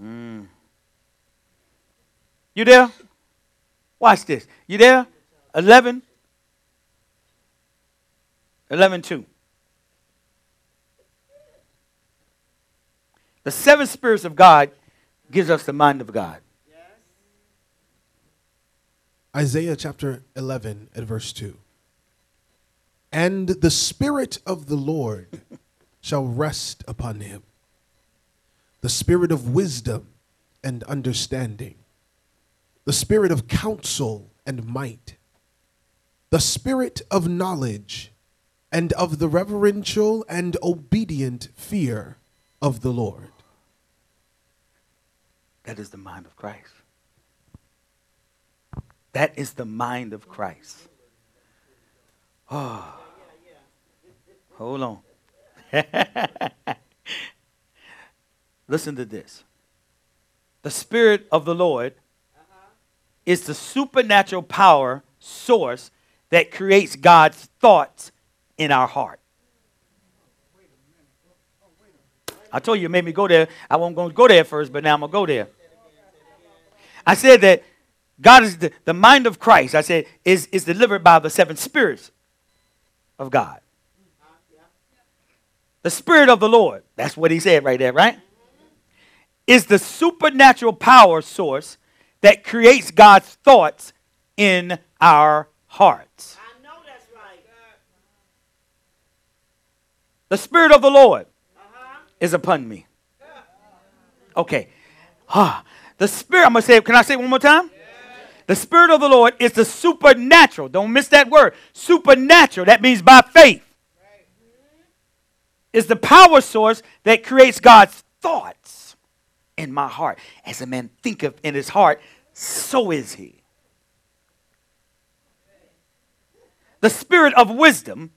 Mm. You there? Watch this. You there? 11? 11 2. The seven spirits of God gives us the mind of God. Isaiah chapter 11 at verse 2. And the Spirit of the Lord shall rest upon him the Spirit of wisdom and understanding, the Spirit of counsel and might, the Spirit of knowledge and of the reverential and obedient fear of the Lord. That is the mind of Christ. That is the mind of Christ. Oh. Hold on. Listen to this. The Spirit of the Lord uh-huh. is the supernatural power source that creates God's thoughts in our heart. I told you, you made me go there. I wasn't going to go there first, but now I'm going to go there. I said that God is the, the mind of Christ, I said, is, is delivered by the seven spirits of God. The Spirit of the Lord, that's what he said right there, right? Is the supernatural power source that creates God's thoughts in our hearts. I know that's right. The Spirit of the Lord uh-huh. is upon me. Okay. Ah, the Spirit, I'm going to say, can I say it one more time? The Spirit of the Lord is the supernatural. Don't miss that word. Supernatural. That means by faith. Is the power source that creates God's thoughts in my heart. As a man thinketh in his heart, so is he. The spirit of wisdom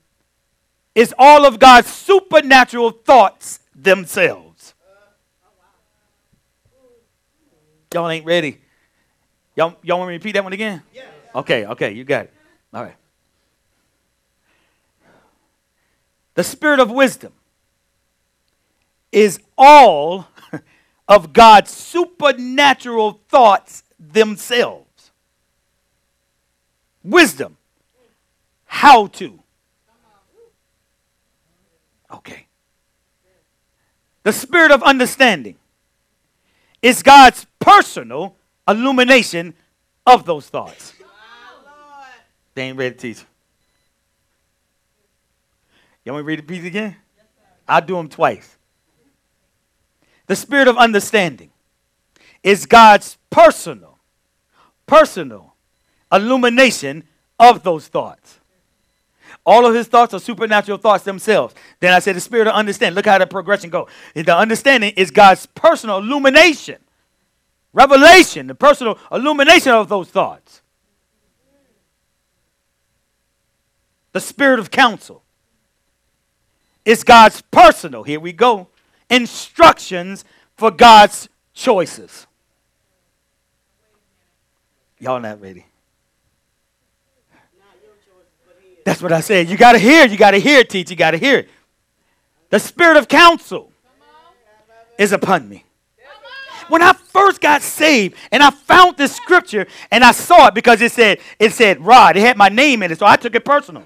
is all of God's supernatural thoughts themselves. Uh, oh, Y'all ain't ready. Y'all, y'all want me to repeat that one again? Yeah. Okay, okay, you got it. All right. The spirit of wisdom is all of God's supernatural thoughts themselves. Wisdom. How to. Okay. The spirit of understanding is God's personal illumination of those thoughts. They ain't ready to teach. You want me to read the piece again? I'll do them twice. The spirit of understanding is God's personal, personal illumination of those thoughts. All of his thoughts are supernatural thoughts themselves. Then I said the spirit of understanding. Look how the progression go. The understanding is God's personal illumination revelation, the personal illumination of those thoughts. The spirit of counsel is God's personal, here we go, instructions for God's choices. Y'all not ready. That's what I said. You got to hear. You got to hear teach. You got to hear. The spirit of counsel is upon me when I first got saved and I found this scripture and I saw it because it said, it said Rod. It had my name in it, so I took it personal.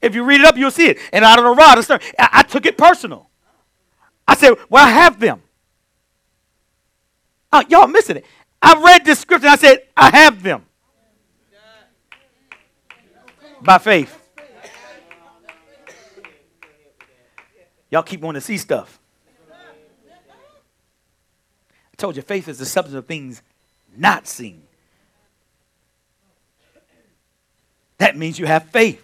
If you read it up, you'll see it. And out of the rod, I, I took it personal. I said, Well, I have them. Oh, y'all missing it. I read this scripture and I said, I have them. By faith. Y'all keep wanting to see stuff. Told you, faith is the substance of things not seen. That means you have faith.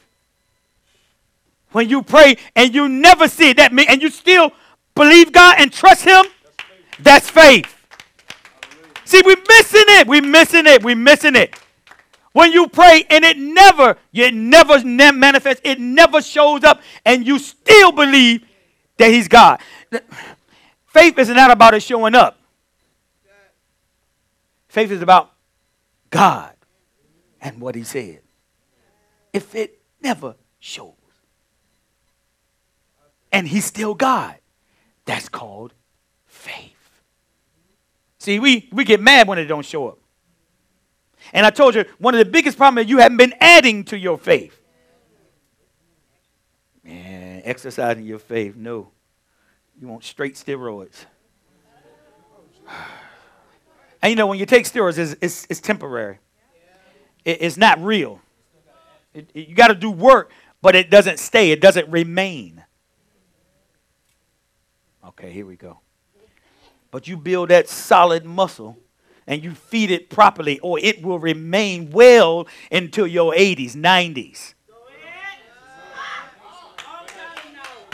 When you pray and you never see it, that mean, and you still believe God and trust Him, that's faith. See, we're missing it. We're missing it. We're missing it. When you pray and it never, it never manifests, it never shows up, and you still believe that He's God. Faith is not about it showing up. Faith is about God and what He said. If it never shows, and He's still God, that's called faith. See, we, we get mad when it don't show up. And I told you, one of the biggest problems is you haven't been adding to your faith. Man, exercising your faith, no. You want straight steroids. And you know, when you take steroids, it's, it's, it's temporary, it, it's not real. It, it, you got to do work, but it doesn't stay, it doesn't remain. Okay, here we go. But you build that solid muscle and you feed it properly, or it will remain well until your 80s, 90s.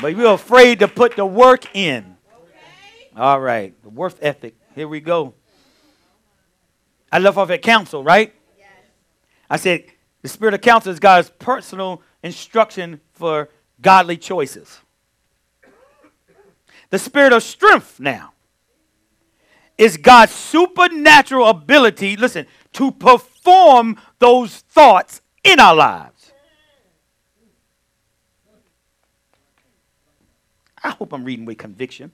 But you're afraid to put the work in. All right, the worth ethic. Here we go. I left off at counsel, right? Yes. I said the spirit of counsel is God's personal instruction for godly choices. The spirit of strength now is God's supernatural ability, listen, to perform those thoughts in our lives. I hope I'm reading with conviction.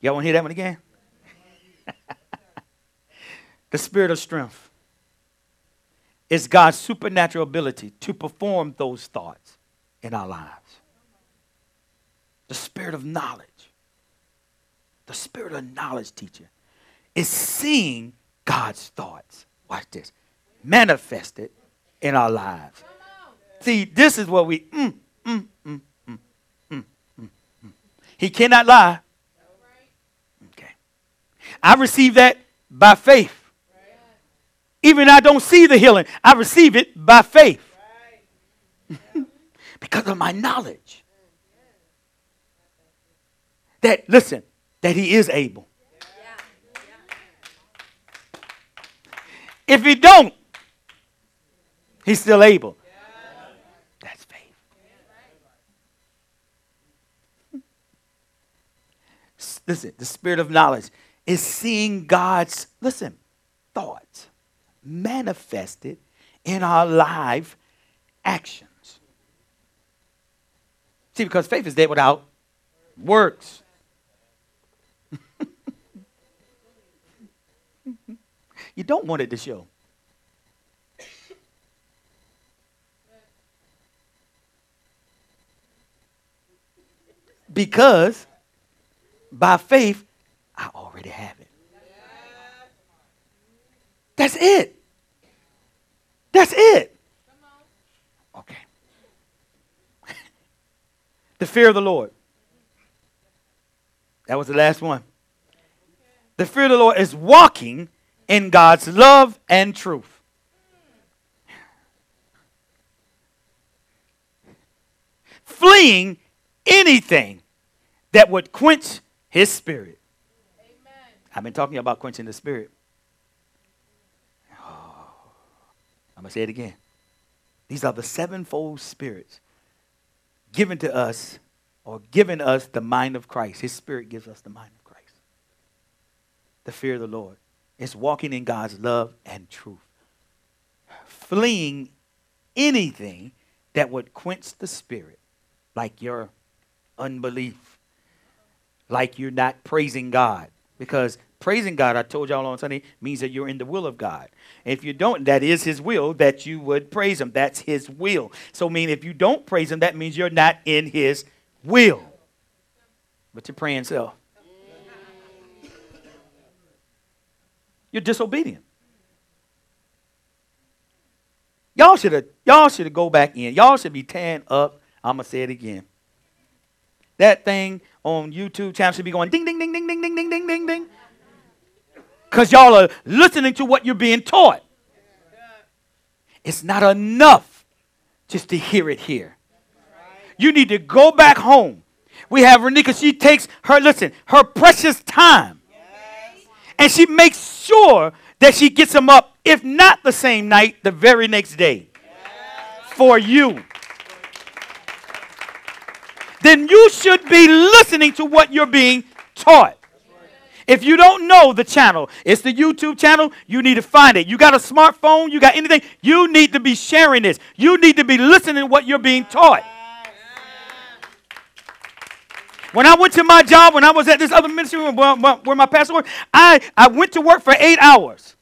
Y'all want to hear that one again? The spirit of strength is God's supernatural ability to perform those thoughts in our lives. The spirit of knowledge, the spirit of knowledge, teacher, is seeing God's thoughts. Watch this. Manifested in our lives. See, this is what we. Mm, mm, mm, mm, mm, mm, mm. He cannot lie. Okay. I received that by faith. Even I don't see the healing, I receive it by faith. because of my knowledge. That, listen, that he is able. If he don't, he's still able. That's faith. Listen, the spirit of knowledge is seeing God's, listen, thoughts manifested in our live actions. See, because faith is dead without works. you don't want it to show. Because by faith, I already have it. That's it. That's it. Okay. the fear of the Lord. That was the last one. The fear of the Lord is walking in God's love and truth. Fleeing anything that would quench his spirit. Amen. I've been talking about quenching the spirit. Oh, I'm going to say it again. These are the sevenfold spirits given to us or given us the mind of Christ. His spirit gives us the mind of Christ. The fear of the Lord is walking in God's love and truth. Fleeing anything that would quench the spirit, like your unbelief, like you're not praising God. Because praising God, I told y'all on Sunday, means that you're in the will of God. If you don't, that is His will that you would praise Him. That's His will. So, mean, if you don't praise Him, that means you're not in His will. But you're praying self. You're disobedient. Y'all should have y'all should go back in. Y'all should be tan up. I'm gonna say it again. That thing on YouTube channel should be going ding ding ding ding ding ding ding ding ding. Because y'all are listening to what you're being taught. It's not enough just to hear it here. You need to go back home. We have Renika, she takes her, listen, her precious time. And she makes sure that she gets them up, if not the same night, the very next day. For you. Then you should be listening to what you're being taught. If you don't know the channel, it's the YouTube channel, you need to find it. You got a smartphone, you got anything, you need to be sharing this. You need to be listening to what you're being taught. When I went to my job, when I was at this other ministry where, my pastor worked, I, I went to work for eight hours.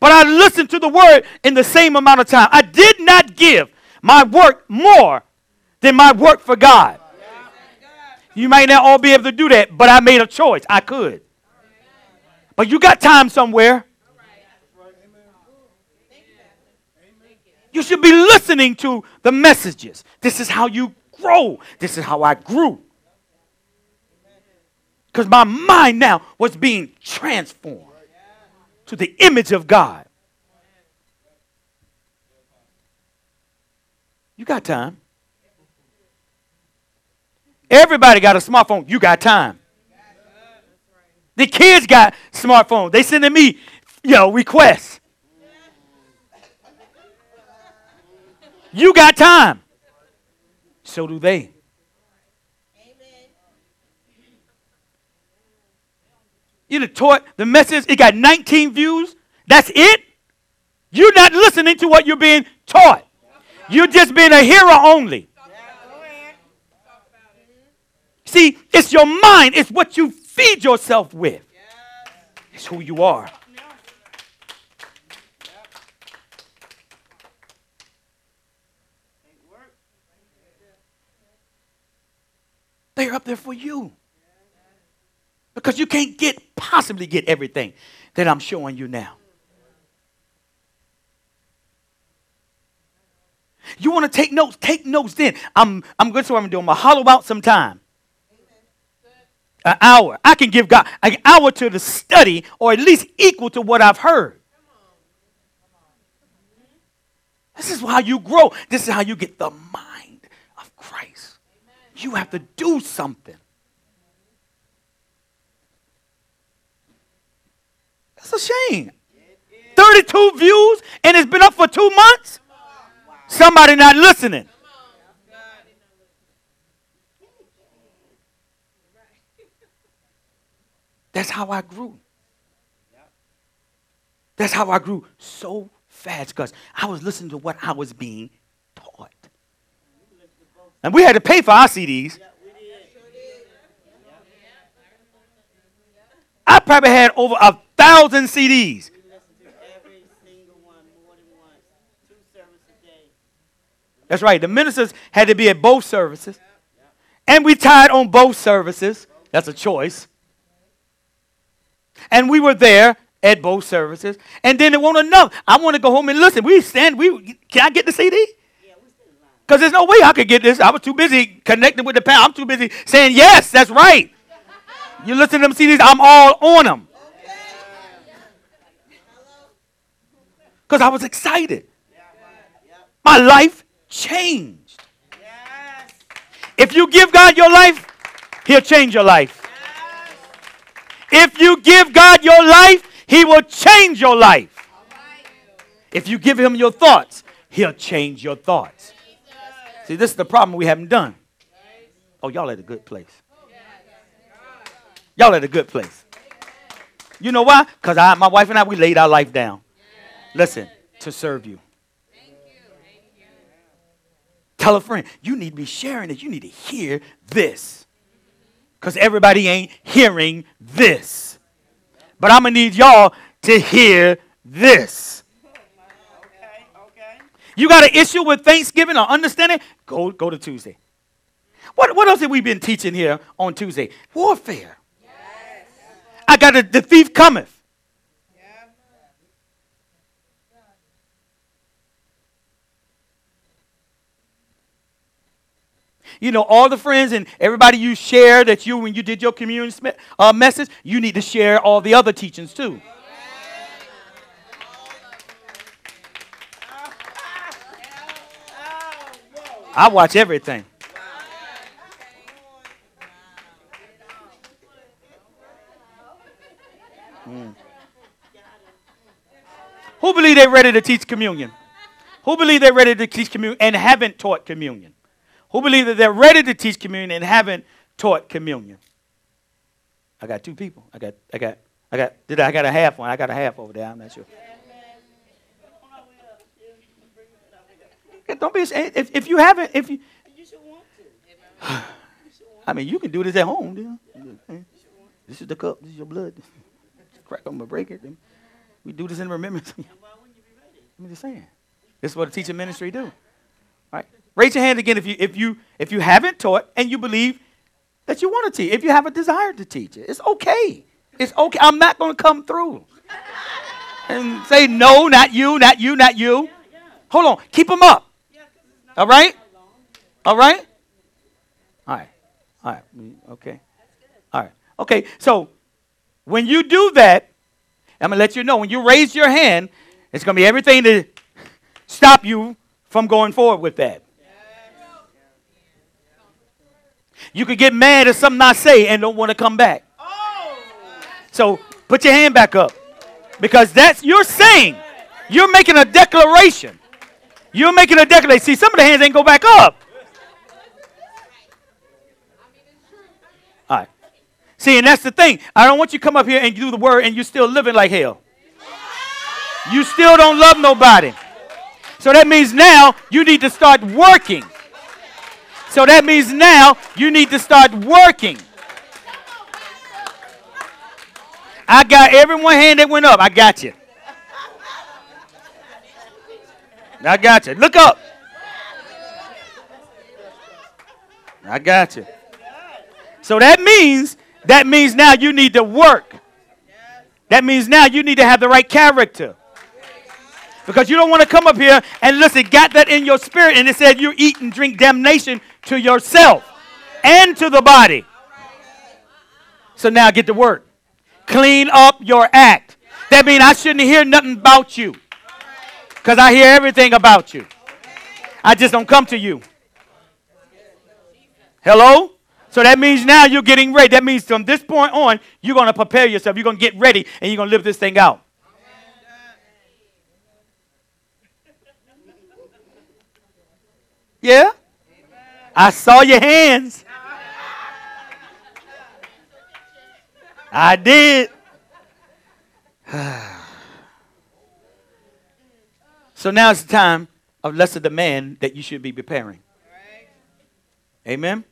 But I listened to the word in the same amount of time. I did not give my work more than my work for God. You might not all be able to do that, but I made a choice. I could. But you got time somewhere. You should be listening to the messages. This is how you grow. This is how I grew. Because my mind now was being transformed to the image of God. You got time. Everybody got a smartphone. You got time. The kids got smartphones. They sending me, you know, requests. You got time. So do they. You have taught the message, it got 19 views. That's it? You're not listening to what you're being taught. You're just being a hearer only. See, it's your mind, it's what you feed yourself with. It's who you are. They're up there for you. Because you can't get possibly get everything that I'm showing you now. You want to take notes? Take notes then. I'm I'm to what I'm doing. I'm hollow out some time. An hour. I can give God an hour to the study, or at least equal to what I've heard. This is how you grow. This is how you get the mind of Christ. You have to do something. That's a shame. 32 views and it's been up for two months? Somebody not listening. That's how I grew. That's how I grew so fast because I was listening to what I was being taught. And we had to pay for our CDs. I probably had over a thousand CDs. That's right. The ministers had to be at both services. And we tied on both services. That's a choice. And we were there at both services. And then it won't enough. I want to go home and listen. We stand, we can I get the CD? Because there's no way I could get this. I was too busy connecting with the pound. I'm too busy saying, yes, that's right. You listen to them CDs, I'm all on them. Because I was excited. My life changed. If you give God your life, He'll change your life. If you give God your life, He will change your life. If you give Him your thoughts, He'll change your thoughts. See, this is the problem we haven't done. Oh, y'all at a good place. Y'all at a good place. You know why? Because I, my wife and I, we laid our life down. Listen, to serve you. Tell a friend, you need to be sharing it. You need to hear this. Because everybody ain't hearing this. But I'm going to need y'all to hear this. You got an issue with Thanksgiving or understanding? Go, go to Tuesday. What, what else have we been teaching here on Tuesday? Warfare. Yes. I got a, the thief cometh. You know, all the friends and everybody you share that you, when you did your communion uh, message, you need to share all the other teachings too. I watch everything. Mm. Who believe they're ready to teach communion? Who believe they're ready to teach communion and haven't taught communion? Who believe that they're ready to teach communion and haven't taught communion. I got two people. I got, I got, I got, did I, I got a half one. I got a half over there. I'm not sure. Don't be. If, if you haven't, if you, should want to. I mean, you can do this at home. Dude. This is the cup. This is your blood. Crack them and break it. We do this in remembrance. I'm just saying. This is what a teaching ministry do. Raise your hand again if you, if you, if you haven't taught and you believe that you want to teach. If you have a desire to teach it, it's okay. It's okay. I'm not going to come through and say, no, not you, not you, not you. Hold on. Keep them up. All right? All right? All right. All right. Okay. All right. Okay. So when you do that, I'm to let you know when you raise your hand, it's to be everything to stop you from going forward with that. You could get mad at something I say and don't want to come back. So put your hand back up. Because that's you're saying. You're making a declaration. You're making a declaration. See, some of the hands ain't go back up. All right. See, and that's the thing. I don't want you to come up here and do the word and you're still living like hell. You still don't love nobody. So that means now you need to start working. So that means now you need to start working. I got every one hand that went up. I got you. I got you. Look up. I got you. So that means that means now you need to work. That means now you need to have the right character. Because you don't want to come up here and listen, got that in your spirit, and it said you eat and drink damnation to yourself and to the body. So now get to work. Clean up your act. That means I shouldn't hear nothing about you. Because I hear everything about you. I just don't come to you. Hello? So that means now you're getting ready. That means from this point on, you're going to prepare yourself. You're going to get ready and you're going to live this thing out. Yeah? I saw your hands. I did. so now it's the time of lesser demand that you should be preparing. Amen?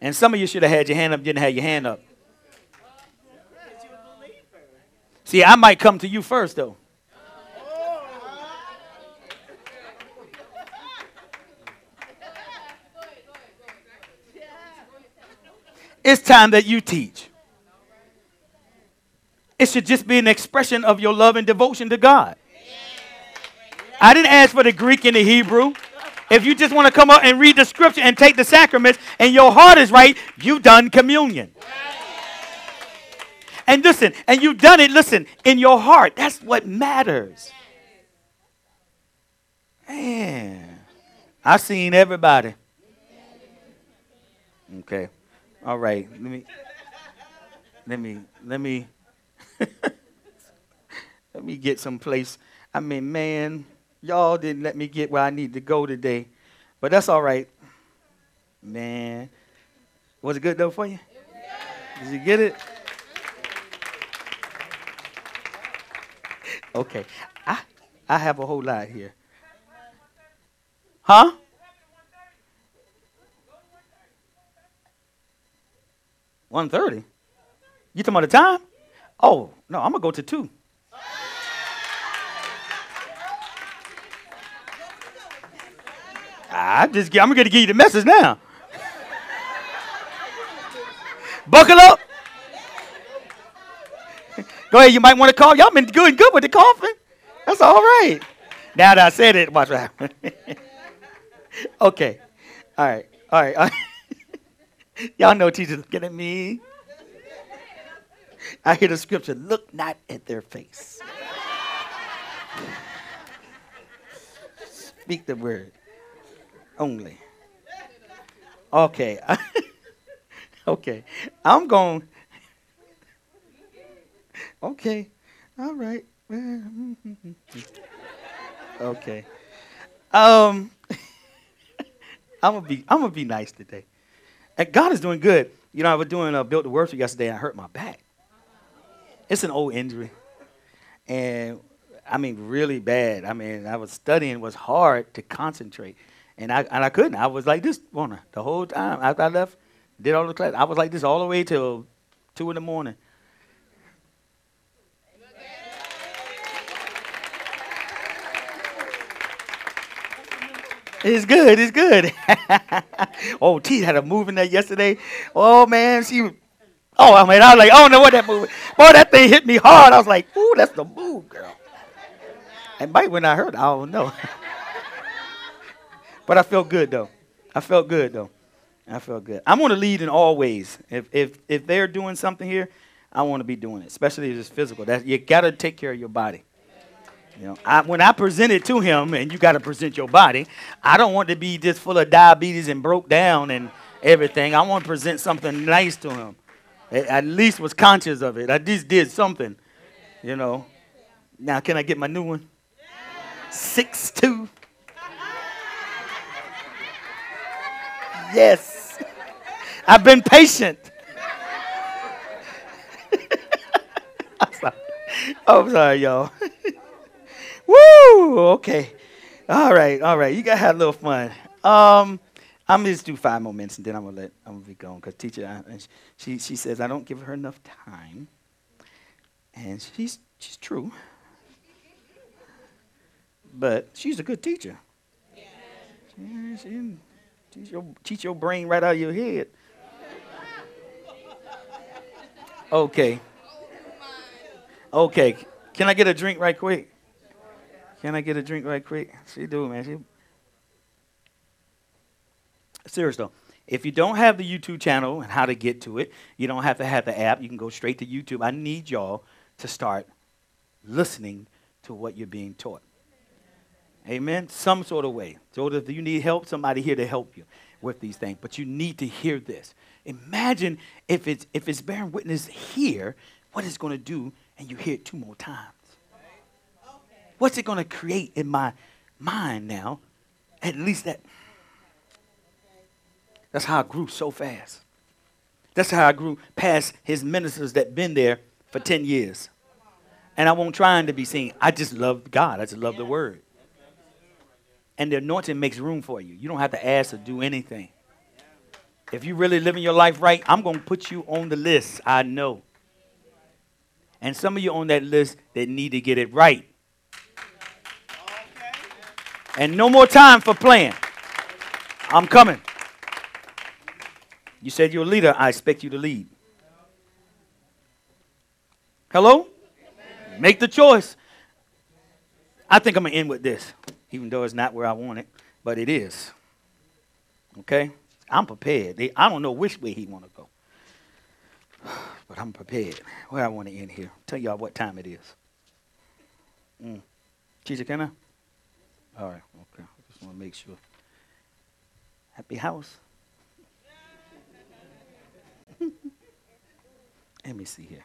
And some of you should have had your hand up, didn't have your hand up. See, I might come to you first, though. It's time that you teach. It should just be an expression of your love and devotion to God. I didn't ask for the Greek and the Hebrew. If you just want to come up and read the scripture and take the sacraments and your heart is right, you've done communion. And listen, and you've done it, listen, in your heart. That's what matters. Man, I've seen everybody. Okay. All right. Let me let me let me let me get some place. I mean, man, y'all didn't let me get where I need to go today. But that's all right. Man. Was it good though for you? Did you get it? Okay. I I have a whole lot here. Huh? One thirty. You talking about the time? Oh no, I'm gonna go to two. Ah, I just I'm gonna give you the message now. Buckle up. Go ahead, you might want to call. Y'all been good good with the coughing. That's all right. Now that I said it, watch what happens. okay. All right. All right. All right. Y'all know teachers looking at me. I hear the scripture, look not at their face. Speak the word only. Okay. okay. I'm going. Okay. All right. okay. Um I'm gonna be I'm gonna be nice today. And God is doing good. You know, I was doing uh, built the worship yesterday and I hurt my back. It's an old injury. And I mean really bad. I mean, I was studying, it was hard to concentrate. And I and I couldn't. I was like this the whole time after I left, did all the class. I was like this all the way till two in the morning. It's good. It's good. oh, T had a move in there yesterday. Oh man, she. Oh, I mean, I was like, I don't know what that move. Boy, that thing hit me hard. I was like, ooh, that's the move, girl. And might when I heard, I don't know. but I felt good though. I felt good though. I felt good. I'm going to lead in all ways. If if if they're doing something here, I want to be doing it, especially if it's physical. That you got to take care of your body. You know, I, when I present it to him, and you got to present your body, I don't want to be just full of diabetes and broke down and everything. I want to present something nice to him. At least was conscious of it. I just did something, you know. Now, can I get my new one? Six two. Yes. I've been patient. I'm sorry. I'm sorry, y'all. Woo! Okay. All right, all right. You gotta have a little fun. Um, I'm gonna just do five more minutes and then I'm gonna let I'm gonna be going because teacher I, she she says I don't give her enough time, and she's she's true. But she's a good teacher. Yeah, she, teach your teach your brain right out of your head. Okay. Okay. Can I get a drink right quick? Can I get a drink right quick? She do, man. She serious though. If you don't have the YouTube channel and how to get to it, you don't have to have the app. You can go straight to YouTube. I need y'all to start listening to what you're being taught. Amen. Some sort of way. So if you need help, somebody here to help you with these things. But you need to hear this. Imagine if it's if it's bearing witness here, what it's going to do, and you hear it two more times. What's it going to create in my mind now? At least that. That's how I grew so fast. That's how I grew past his ministers that been there for 10 years. And I won't trying to be seen. I just love God. I just love the word. And the anointing makes room for you. You don't have to ask or do anything. If you really living your life right, I'm going to put you on the list. I know. And some of you on that list that need to get it right. And no more time for playing. I'm coming. You said you're a leader. I expect you to lead. Hello? Make the choice. I think I'm going to end with this, even though it's not where I want it, but it is. Okay? I'm prepared. I don't know which way he want to go. But I'm prepared. Where I want to end here. Tell y'all what time it is. Mm. Can I? All right. Okay. I just want to make sure. Happy house. Let me see here.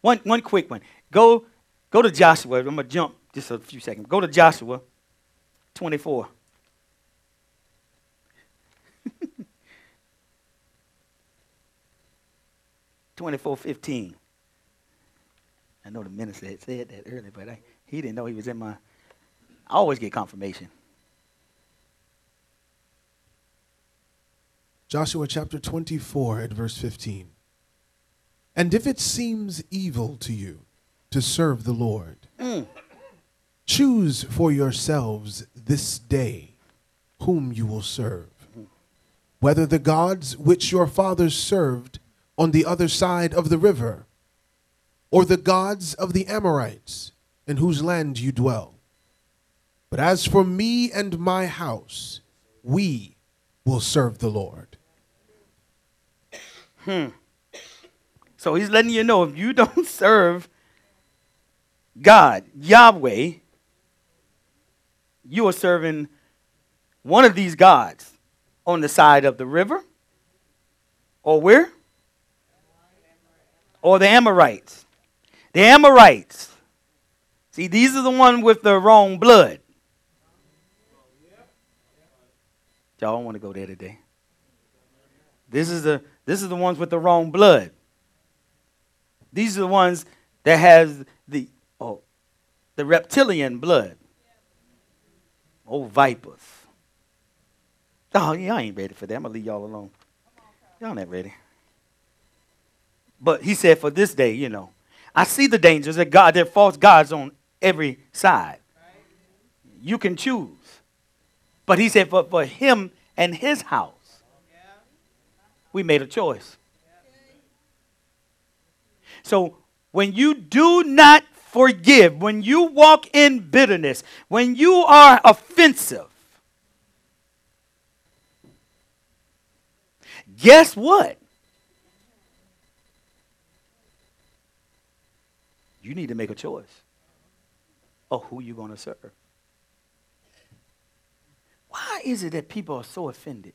One, one quick one. Go, go to Joshua. I'm to jump just a few seconds. Go to Joshua 24. Twenty-four fifteen. I know the minister had said that earlier, but I, he didn't know he was in my. I always get confirmation. Joshua chapter 24 at verse 15. And if it seems evil to you to serve the Lord, mm. choose for yourselves this day whom you will serve, whether the gods which your fathers served on the other side of the river, or the gods of the Amorites in whose land you dwell. But as for me and my house, we will serve the Lord. Hmm. So he's letting you know if you don't serve God, Yahweh, you are serving one of these gods on the side of the river or where? Or the Amorites. The Amorites. See, these are the ones with the wrong blood. Y'all don't want to go there today. This is the this is the ones with the wrong blood. These are the ones that has the oh, the reptilian blood. Oh, vipers. Oh, y'all ain't ready for that. I'm gonna leave y'all alone. Y'all not ready. But he said, for this day, you know, I see the dangers that God, there are false gods on every side. You can choose. But he said, for, for him and his house, we made a choice. So when you do not forgive, when you walk in bitterness, when you are offensive, guess what? You need to make a choice of who you're going to serve. Why is it that people are so offended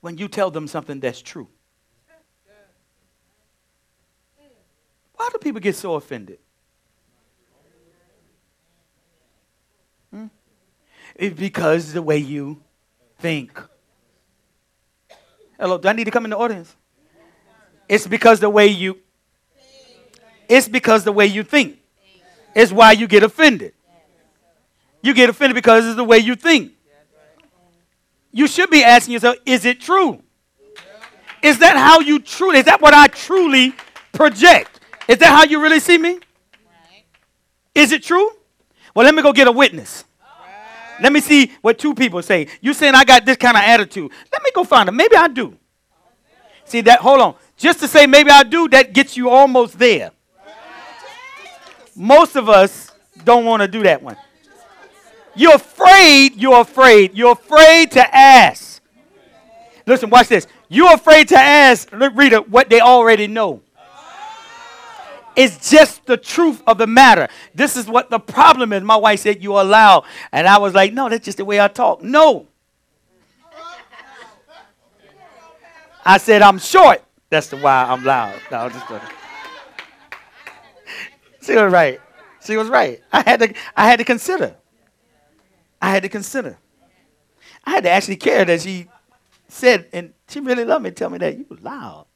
when you tell them something that's true? Why do people get so offended? Hmm? It's because the way you think. Hello, do I need to come in the audience? It's because the way you it's because the way you think. It's why you get offended. You get offended because it's the way you think. You should be asking yourself, is it true? Is that how you truly, is that what I truly project? Is that how you really see me? Is it true? Well, let me go get a witness. Let me see what two people say. You saying I got this kind of attitude. Let me go find them. Maybe I do. See that? Hold on. Just to say maybe I do, that gets you almost there. Most of us don't want to do that one. You're afraid, you're afraid, you're afraid to ask. Listen, watch this. You're afraid to ask, reader, what they already know. It's just the truth of the matter. This is what the problem is. My wife said, You allow. And I was like, No, that's just the way I talk. No. I said, I'm short. That's the why I'm loud. No, just She was right. She was right. I had to I had to consider. I had to consider. I had to actually care that she said, and she really loved me, tell me that you loud.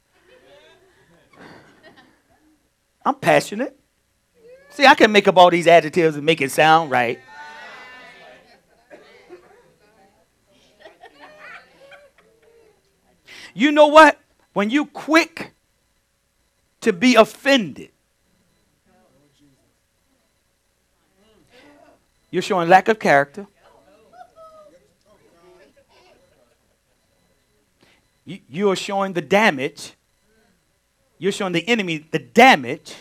I'm passionate. See, I can make up all these adjectives and make it sound right. You know what? When you quick to be offended, you're showing lack of character. You, are showing the damage. You're showing the enemy the damage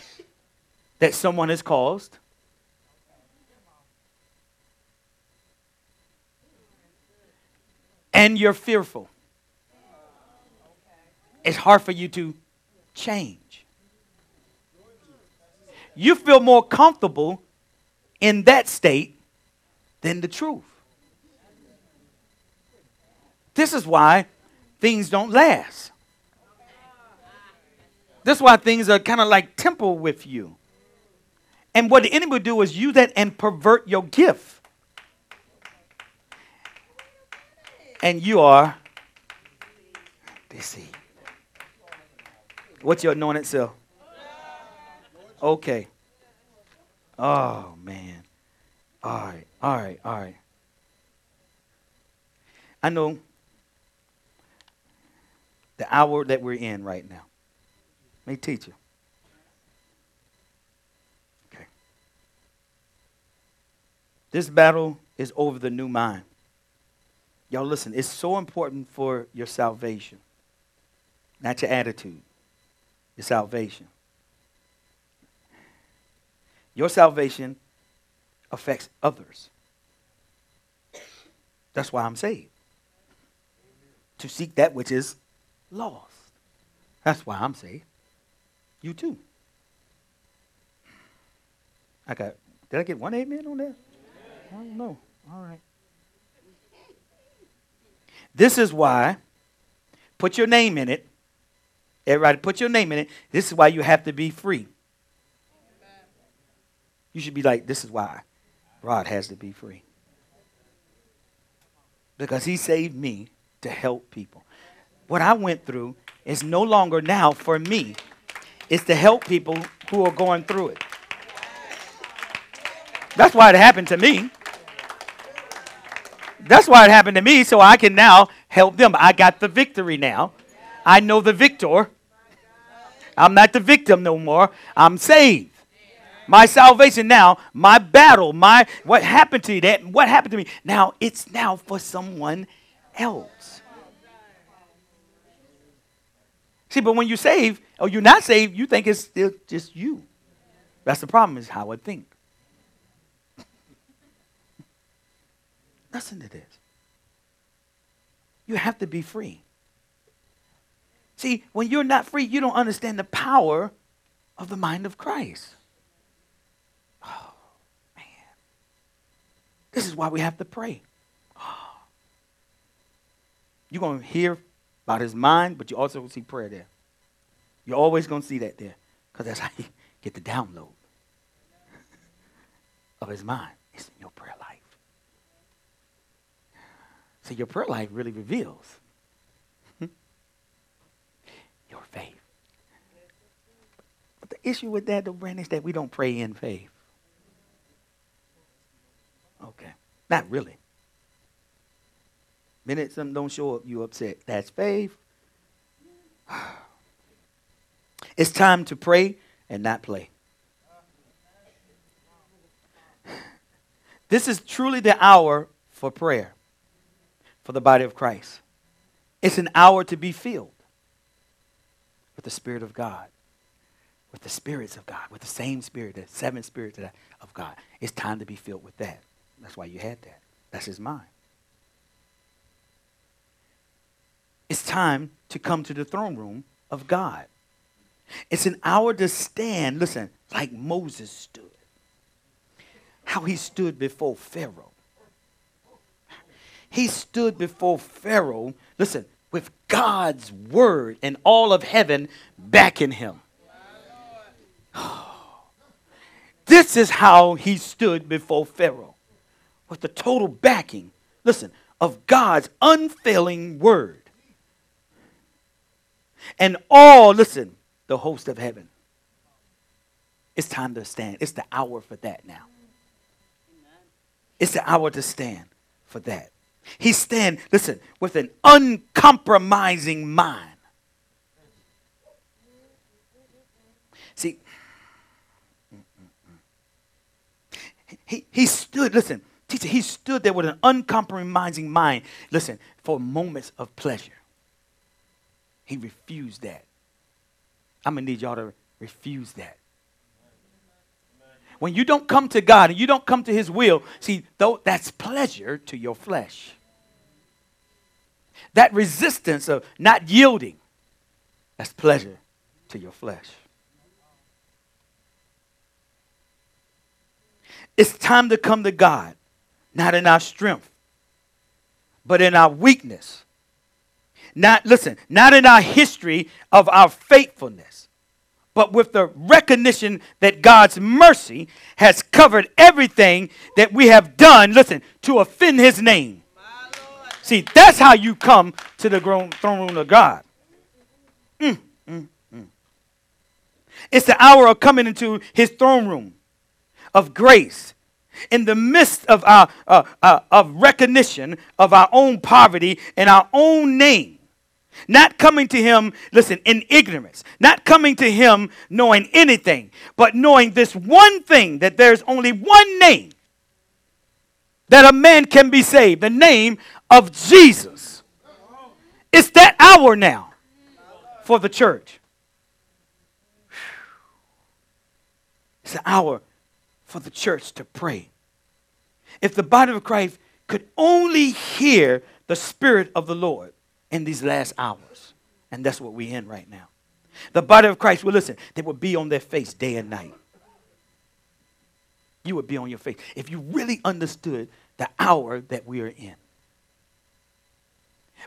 that someone has caused. And you're fearful. It's hard for you to change. You feel more comfortable in that state than the truth. This is why things don't last. That's why things are kind of like temple with you. And what the enemy will do is use that and pervert your gift. And you are deceived. What's your anointed self? Okay. Oh, man. All right, all right, all right. I know the hour that we're in right now. Let me teach you. Okay. This battle is over the new mind. Y'all listen, it's so important for your salvation, not your attitude, your salvation. Your salvation affects others. That's why I'm saved. To seek that which is lost. That's why I'm saved. You too. I got, did I get one amen on that? I don't know. All right. This is why, put your name in it. Everybody, put your name in it. This is why you have to be free. You should be like, this is why Rod has to be free. Because he saved me to help people what I went through is no longer now for me. It's to help people who are going through it. That's why it happened to me. That's why it happened to me, so I can now help them. I got the victory now. I know the victor. I'm not the victim no more. I'm saved. My salvation now, my battle, my what happened to you, that what happened to me. Now it's now for someone else. See, but when you save or you're not saved, you think it's still just you. That's the problem, is how I think. Listen to this. You have to be free. See, when you're not free, you don't understand the power of the mind of Christ. Oh, man. This is why we have to pray. Oh. You're going to hear about his mind, but you also see prayer there. You're always going to see that there because that's how you get the download of his mind. It's in your prayer life. So your prayer life really reveals your faith. But the issue with that, though, Brandon, is that we don't pray in faith. Okay. Not really. Minute something don't show up, you upset. That's faith. It's time to pray and not play. This is truly the hour for prayer for the body of Christ. It's an hour to be filled with the Spirit of God, with the spirits of God, with the same Spirit, the seven spirits of God. It's time to be filled with that. That's why you had that. That's His mind. It's time to come to the throne room of God. It's an hour to stand, listen, like Moses stood. How he stood before Pharaoh. He stood before Pharaoh, listen, with God's word and all of heaven backing him. This is how he stood before Pharaoh with the total backing, listen, of God's unfailing word. And all, listen, the host of heaven. It's time to stand. It's the hour for that now. It's the hour to stand for that. He stand, listen, with an uncompromising mind. See, he, he stood, listen, teacher, he stood there with an uncompromising mind, listen, for moments of pleasure. He refused that. I'm going to need y'all to refuse that. When you don't come to God and you don't come to His will, see, though that's pleasure to your flesh. That resistance of not yielding, that's pleasure to your flesh. It's time to come to God, not in our strength, but in our weakness. Not, listen, not in our history of our faithfulness, but with the recognition that God's mercy has covered everything that we have done, listen, to offend his name. See, that's how you come to the throne room of God. Mm, mm, mm. It's the hour of coming into his throne room of grace in the midst of our uh, uh, of recognition of our own poverty and our own name not coming to him listen in ignorance. Not coming to him knowing anything but knowing this one thing that there's only one name that a man can be saved the name of jesus. It's that hour now for the church. It's an hour for the church to pray. If the body of Christ could only hear the Spirit of the Lord in these last hours, and that's what we're in right now. The body of Christ will listen, they would be on their face day and night. You would be on your face if you really understood the hour that we are in.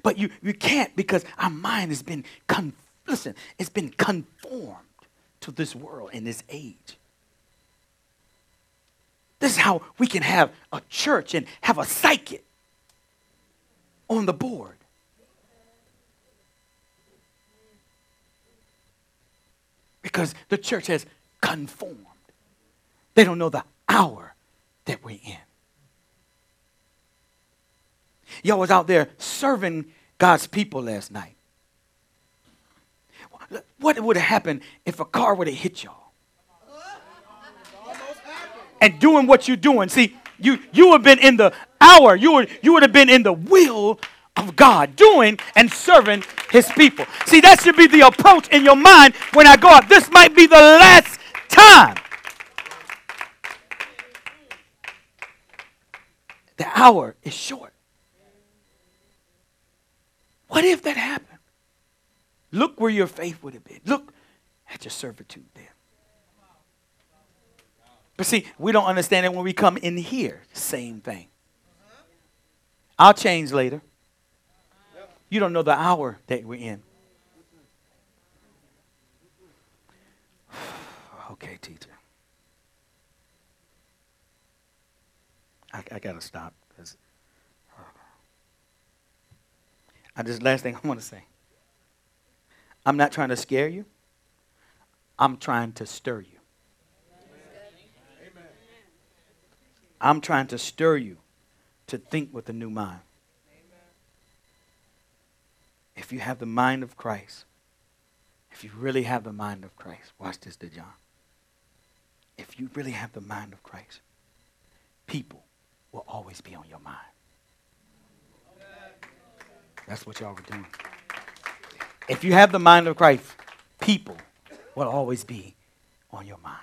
But you, you can't because our mind has been, con- listen, it's been conformed to this world and this age. This is how we can have a church and have a psychic on the board. Because the church has conformed. They don't know the hour that we're in. Y'all was out there serving God's people last night. What would have happened if a car would have hit y'all? and doing what you're doing. See, you you have been in the hour, you would you would have been in the will of God, doing and serving his people. See, that should be the approach in your mind when I go out. This might be the last time. The hour is short. What if that happened? Look where your faith would have been. Look at your servitude there. But see, we don't understand it when we come in here. Same thing. I'll change later. You don't know the hour that we're in. okay, teacher. I, I got to stop I just last thing I want to say. I'm not trying to scare you. I'm trying to stir you. I'm trying to stir you to think with a new mind. If you have the mind of Christ, if you really have the mind of Christ, watch this, to John. If you really have the mind of Christ, people will always be on your mind. That's what y'all were doing. If you have the mind of Christ, people will always be on your mind.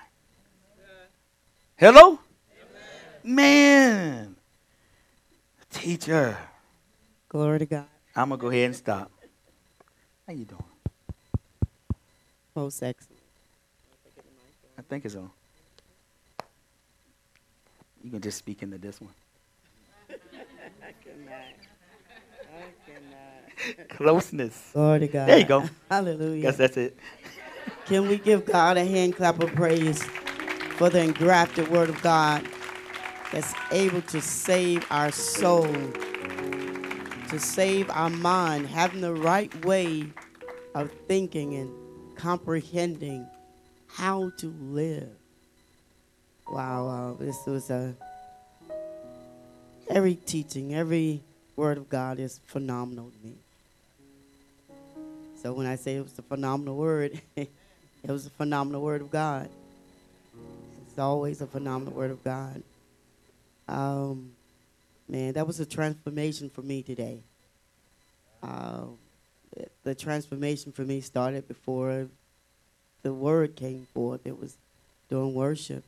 Hello? Man. Teacher. Glory to God. I'm going to go ahead and stop. How you doing? Most excellent. I think it's on. You can just speak into this one. I cannot. I cannot. Closeness. Glory to God. There you go. Hallelujah. Guess that's it. Can we give God a hand clap of praise for the engrafted word of God that's able to save our soul, to save our mind, having the right way of thinking and comprehending how to live. Wow, this was a every teaching, every word of God is phenomenal to me. So when I say it was a phenomenal word, it was a phenomenal word of God. It's always a phenomenal word of God. Um, man, that was a transformation for me today. Uh, the transformation for me started before the word came forth. It was during worship.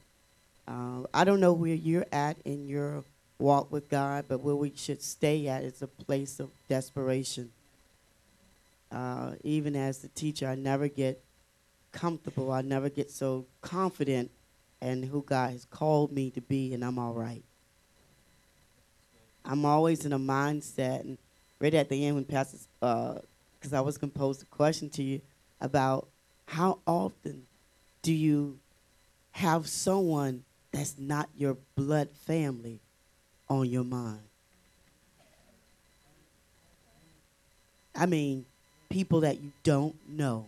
Uh, I don't know where you're at in your walk with God, but where we should stay at is a place of desperation. Uh, even as the teacher, I never get comfortable. I never get so confident in who God has called me to be, and I'm all right. I'm always in a mindset, and right at the end when Pastor, because I was going to pose a question to you about how often do you have someone that's not your blood family on your mind? I mean, people that you don't know.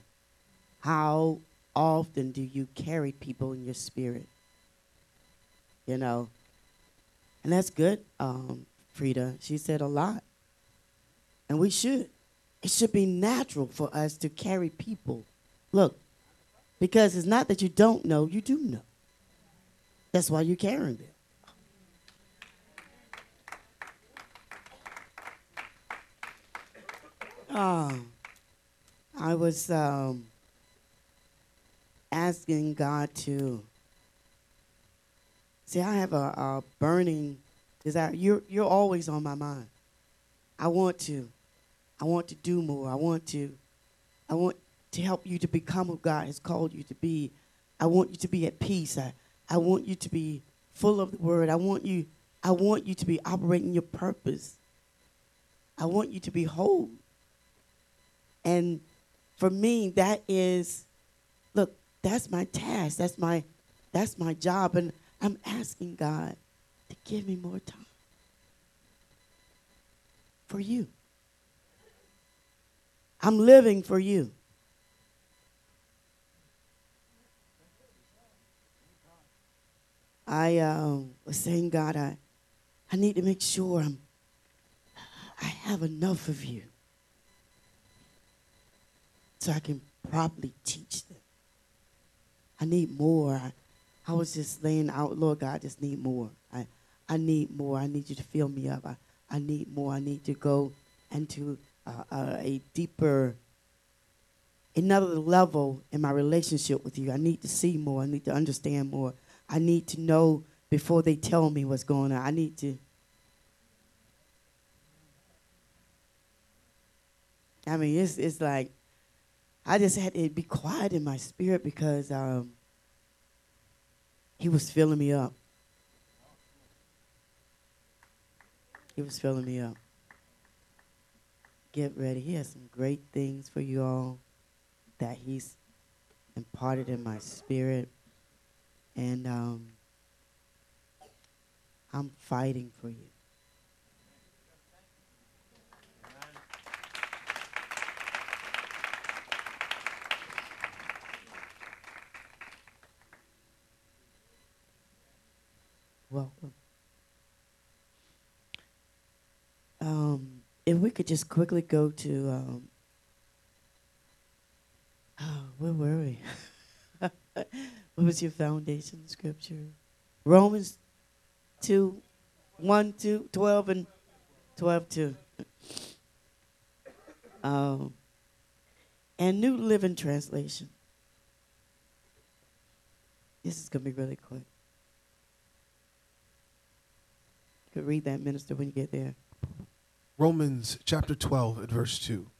How often do you carry people in your spirit? You know, and that's good, um, Frida. She said a lot. And we should. It should be natural for us to carry people. Look, because it's not that you don't know, you do know. That's why you're carrying them. Um, I was um, asking God to see. I have a, a burning desire. You're you're always on my mind. I want to, I want to do more. I want to, I want to help you to become who God has called you to be. I want you to be at peace. I, I want you to be full of the word. I want you, I want you to be operating your purpose. I want you to be whole. And for me, that is, look, that's my task. That's my, that's my job. And I'm asking God to give me more time for you. I'm living for you. I uh, was saying, God, I, I need to make sure I'm, I have enough of you so I can properly teach them. I need more. I, I was just laying out, Lord God, I just need more. I, I need more. I need you to fill me up. I, I need more. I need to go and uh, uh, a deeper, another level in my relationship with you. I need to see more. I need to understand more. I need to know before they tell me what's going on. I need to. I mean, it's it's like I just had to be quiet in my spirit because um, he was filling me up. He was filling me up. Get ready. He has some great things for you all that he's imparted in my spirit. And um, I'm fighting for you. Welcome. Um, if we could just quickly go to, um, oh, where were we? what was your foundation scripture? Romans 2, 1, 2, 12, and 12, 2. Um, and New Living Translation. This is going to be really quick. You could read that, minister, when you get there. Romans chapter 12 and verse 2.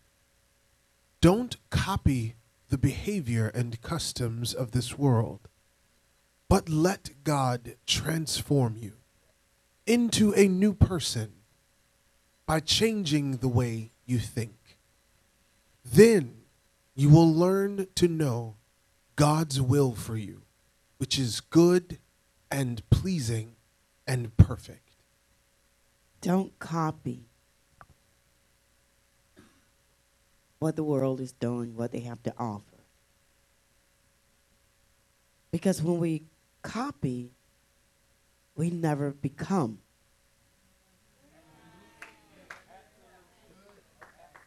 Don't copy the behavior and customs of this world, but let God transform you into a new person by changing the way you think. Then you will learn to know God's will for you, which is good and pleasing and perfect. Don't copy what the world is doing, what they have to offer. Because when we copy, we never become.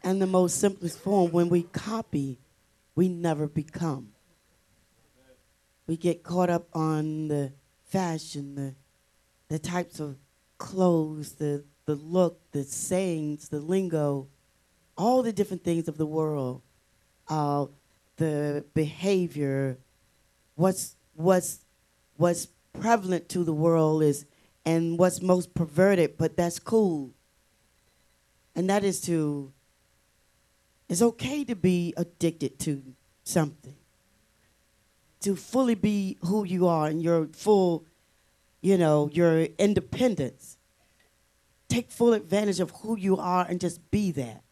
And the most simplest form, when we copy, we never become. We get caught up on the fashion, the, the types of clothes, the, the look, the sayings, the lingo, all the different things of the world, uh, the behavior, what's, what's, what's prevalent to the world is, and what's most perverted, but that's cool. And that is to, it's okay to be addicted to something. To fully be who you are and your full, you know, your independence. Take full advantage of who you are and just be that.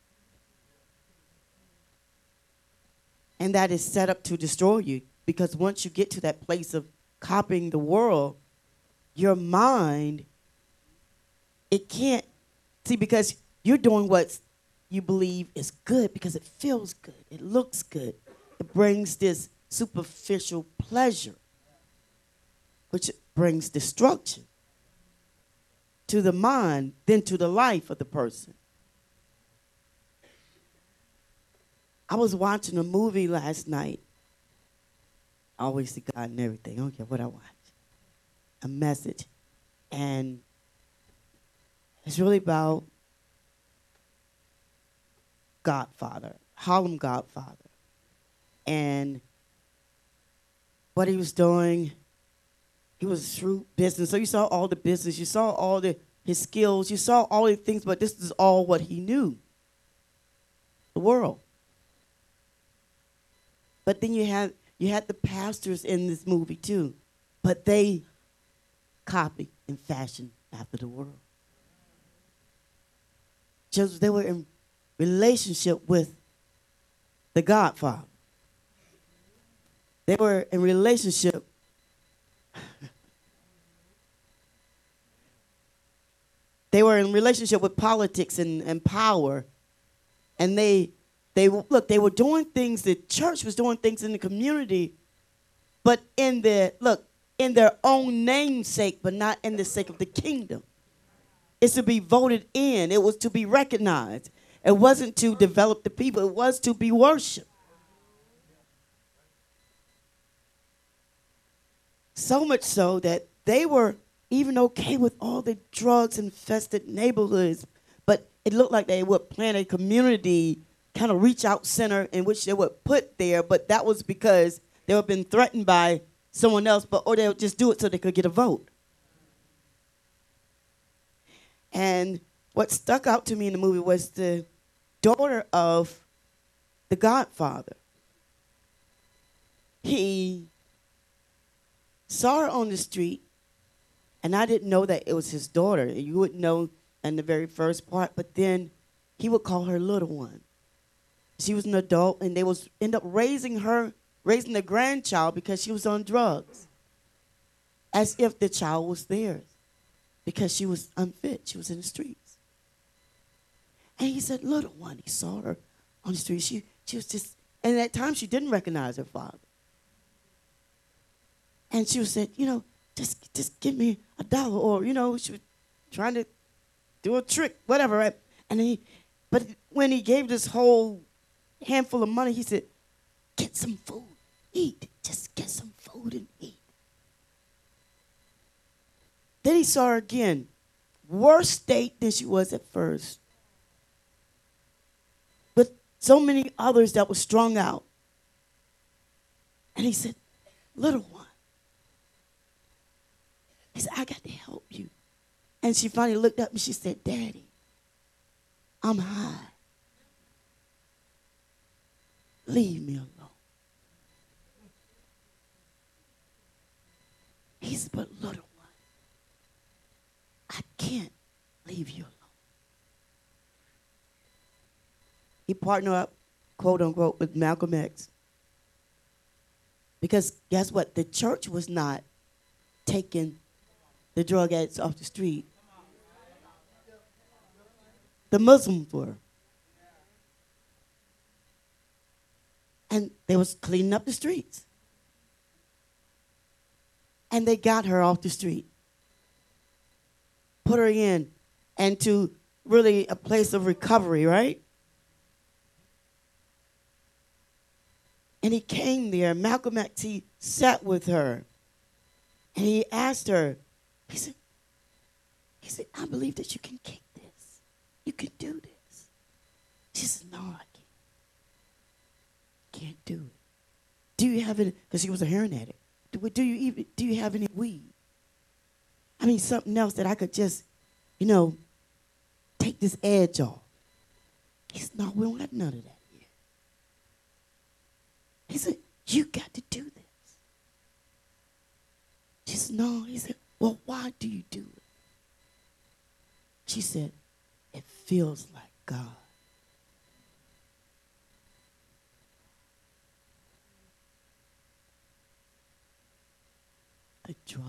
And that is set up to destroy you because once you get to that place of copying the world, your mind, it can't see because you're doing what you believe is good because it feels good, it looks good, it brings this superficial pleasure, which brings destruction to the mind, then to the life of the person. I was watching a movie last night. I always see God and everything. I don't care what I watch. A message. And it's really about Godfather, Harlem Godfather. And what he was doing, he was a shrewd business. So you saw all the business, you saw all the his skills, you saw all the things, but this is all what he knew. The world. But then you had you had the pastors in this movie too, but they copied and fashioned after the world. Just they were in relationship with the Godfather. They were in relationship. they were in relationship with politics and, and power, and they they look, they were doing things, the church was doing things in the community, but in their look, in their own namesake, but not in the sake of the kingdom. It's to be voted in, it was to be recognized. It wasn't to develop the people, it was to be worshiped. So much so that they were even okay with all the drugs infested neighborhoods, but it looked like they would plan a community kind of reach out center in which they were put there, but that was because they were been threatened by someone else, but or they would just do it so they could get a vote. And what stuck out to me in the movie was the daughter of the Godfather. He saw her on the street, and I didn't know that it was his daughter. You wouldn't know in the very first part, but then he would call her little one. She was an adult, and they was end up raising her, raising the grandchild because she was on drugs, as if the child was theirs, because she was unfit. She was in the streets. And he said, "Little one." He saw her on the street. She she was just, and at times she didn't recognize her father. And she was said, "You know, just just give me a dollar," or you know, she was trying to do a trick, whatever. Right? And he, but when he gave this whole handful of money. He said, Get some food, eat. Just get some food and eat. Then he saw her again, worse state than she was at first. With so many others that were strung out. And he said, Little one. He said, I got to help you. And she finally looked up and she said, Daddy, I'm high. Leave me alone. He's but little one, I can't leave you alone. He partnered up, quote unquote, with Malcolm X. Because guess what? The church was not taking the drug addicts off the street. The Muslims were. And they was cleaning up the streets. And they got her off the street. Put her in and to really a place of recovery, right? And he came there. Malcolm X, he sat with her. And he asked her, he said, he said, I believe that you can kick this. You can do this. She said, No, I can't. Do it. Do you have any because he was a heroin addict. Do, do you even do you have any weed? I mean something else that I could just, you know, take this edge off. He said, No, we don't have none of that. He said, You got to do this. She said, No. He said, Well, why do you do it? She said, It feels like God. The drug.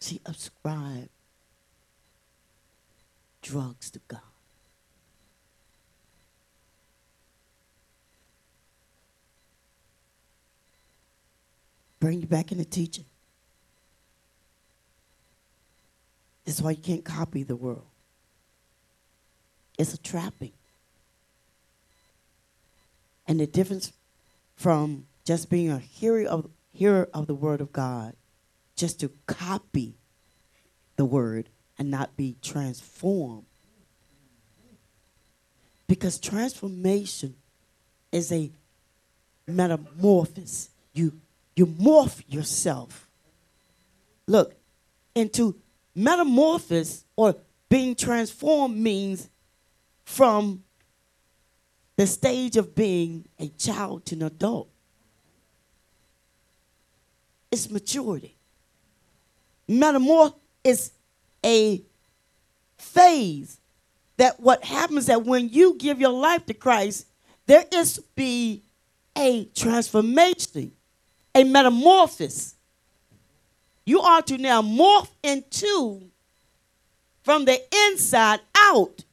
She ascribed drugs to God. Bring you back into teaching. This is why you can't copy the world. It's a trapping. And the difference from just being a hearer of, hearer of the word of God, just to copy the word and not be transformed. Because transformation is a metamorphosis. You you morph yourself. Look, into metamorphosis or being transformed means from the stage of being a child to an adult. Maturity. Metamorph is a phase that what happens that when you give your life to Christ, there is to be a transformation, a metamorphosis. You are to now morph into from the inside out.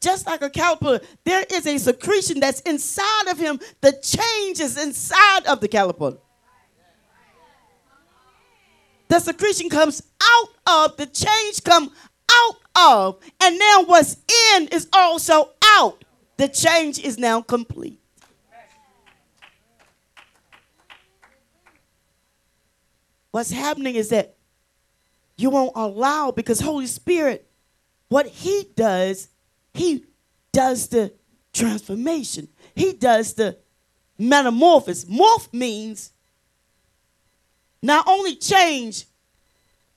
Just like a caterpillar, there is a secretion that's inside of him. The change is inside of the caterpillar. The secretion comes out of, the change come out of, and now what's in is also out. The change is now complete. What's happening is that you won't allow because Holy Spirit, what He does, He does the transformation. He does the metamorphosis. Morph means not only change,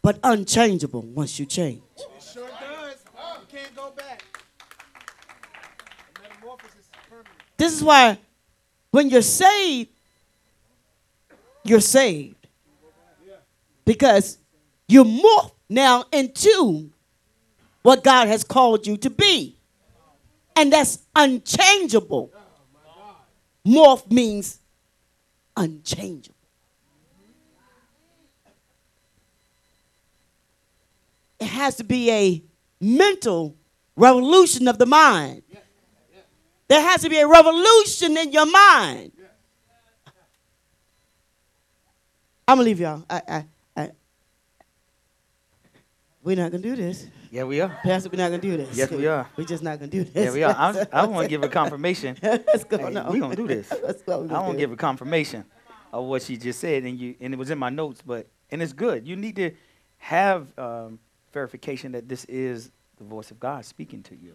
but unchangeable once you change. It sure does. You can't go back. Metamorphosis is permanent. This is why when you're saved, you're saved. Because you morph now into what God has called you to be. And that's unchangeable. Oh, morph means unchangeable. It has to be a mental revolution of the mind. There has to be a revolution in your mind. I'm gonna leave y'all. I, I, I, we're not gonna do this, Yeah, we are. Pastor. We're not gonna do this. Yes, we are. We're just not gonna do this. Yeah, we are. I'm, I want to give a confirmation. Let's go. Hey, no. we gonna do this. What we're I want to give a confirmation of what she just said, and you and it was in my notes, but and it's good. You need to have um, verification that this is the voice of God speaking to you.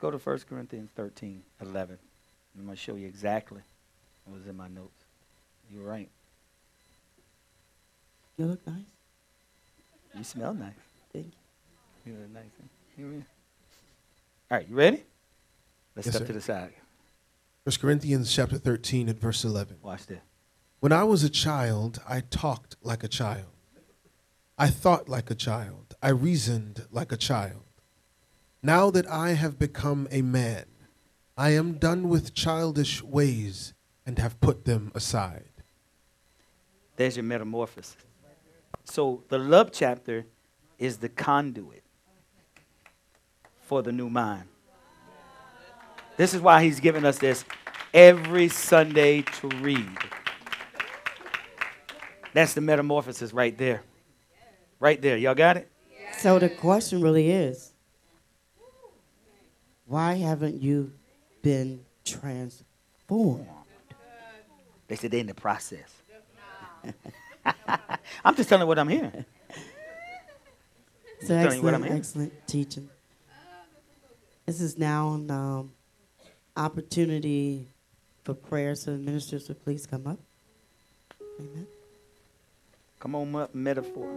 Go to 1 Corinthians 13, 11. I'm going to show you exactly what was in my notes. You're right. You look nice. You smell nice. Thank you. You look nice. huh? You re- All right, you ready? Let's Yes, step sir. to the side. 1 Corinthians chapter 13 and verse 11. Watch this. When I was a child, I talked like a child. I thought like a child. I reasoned like a child. Now that I have become a man, I am done with childish ways and have put them aside. There's your metamorphosis. So the love chapter is the conduit for the new mind. This is why he's giving us this every Sunday to read. That's the metamorphosis right there. Right there. Y'all got it? So the question really is why haven't you been transformed? They said they're in the process. I'm just telling you what I'm hearing. It's telling you what I'm excellent, hearing. excellent teaching. This is now an um, opportunity for prayer, so the ministers would please come up. Amen. Come on, metaphor.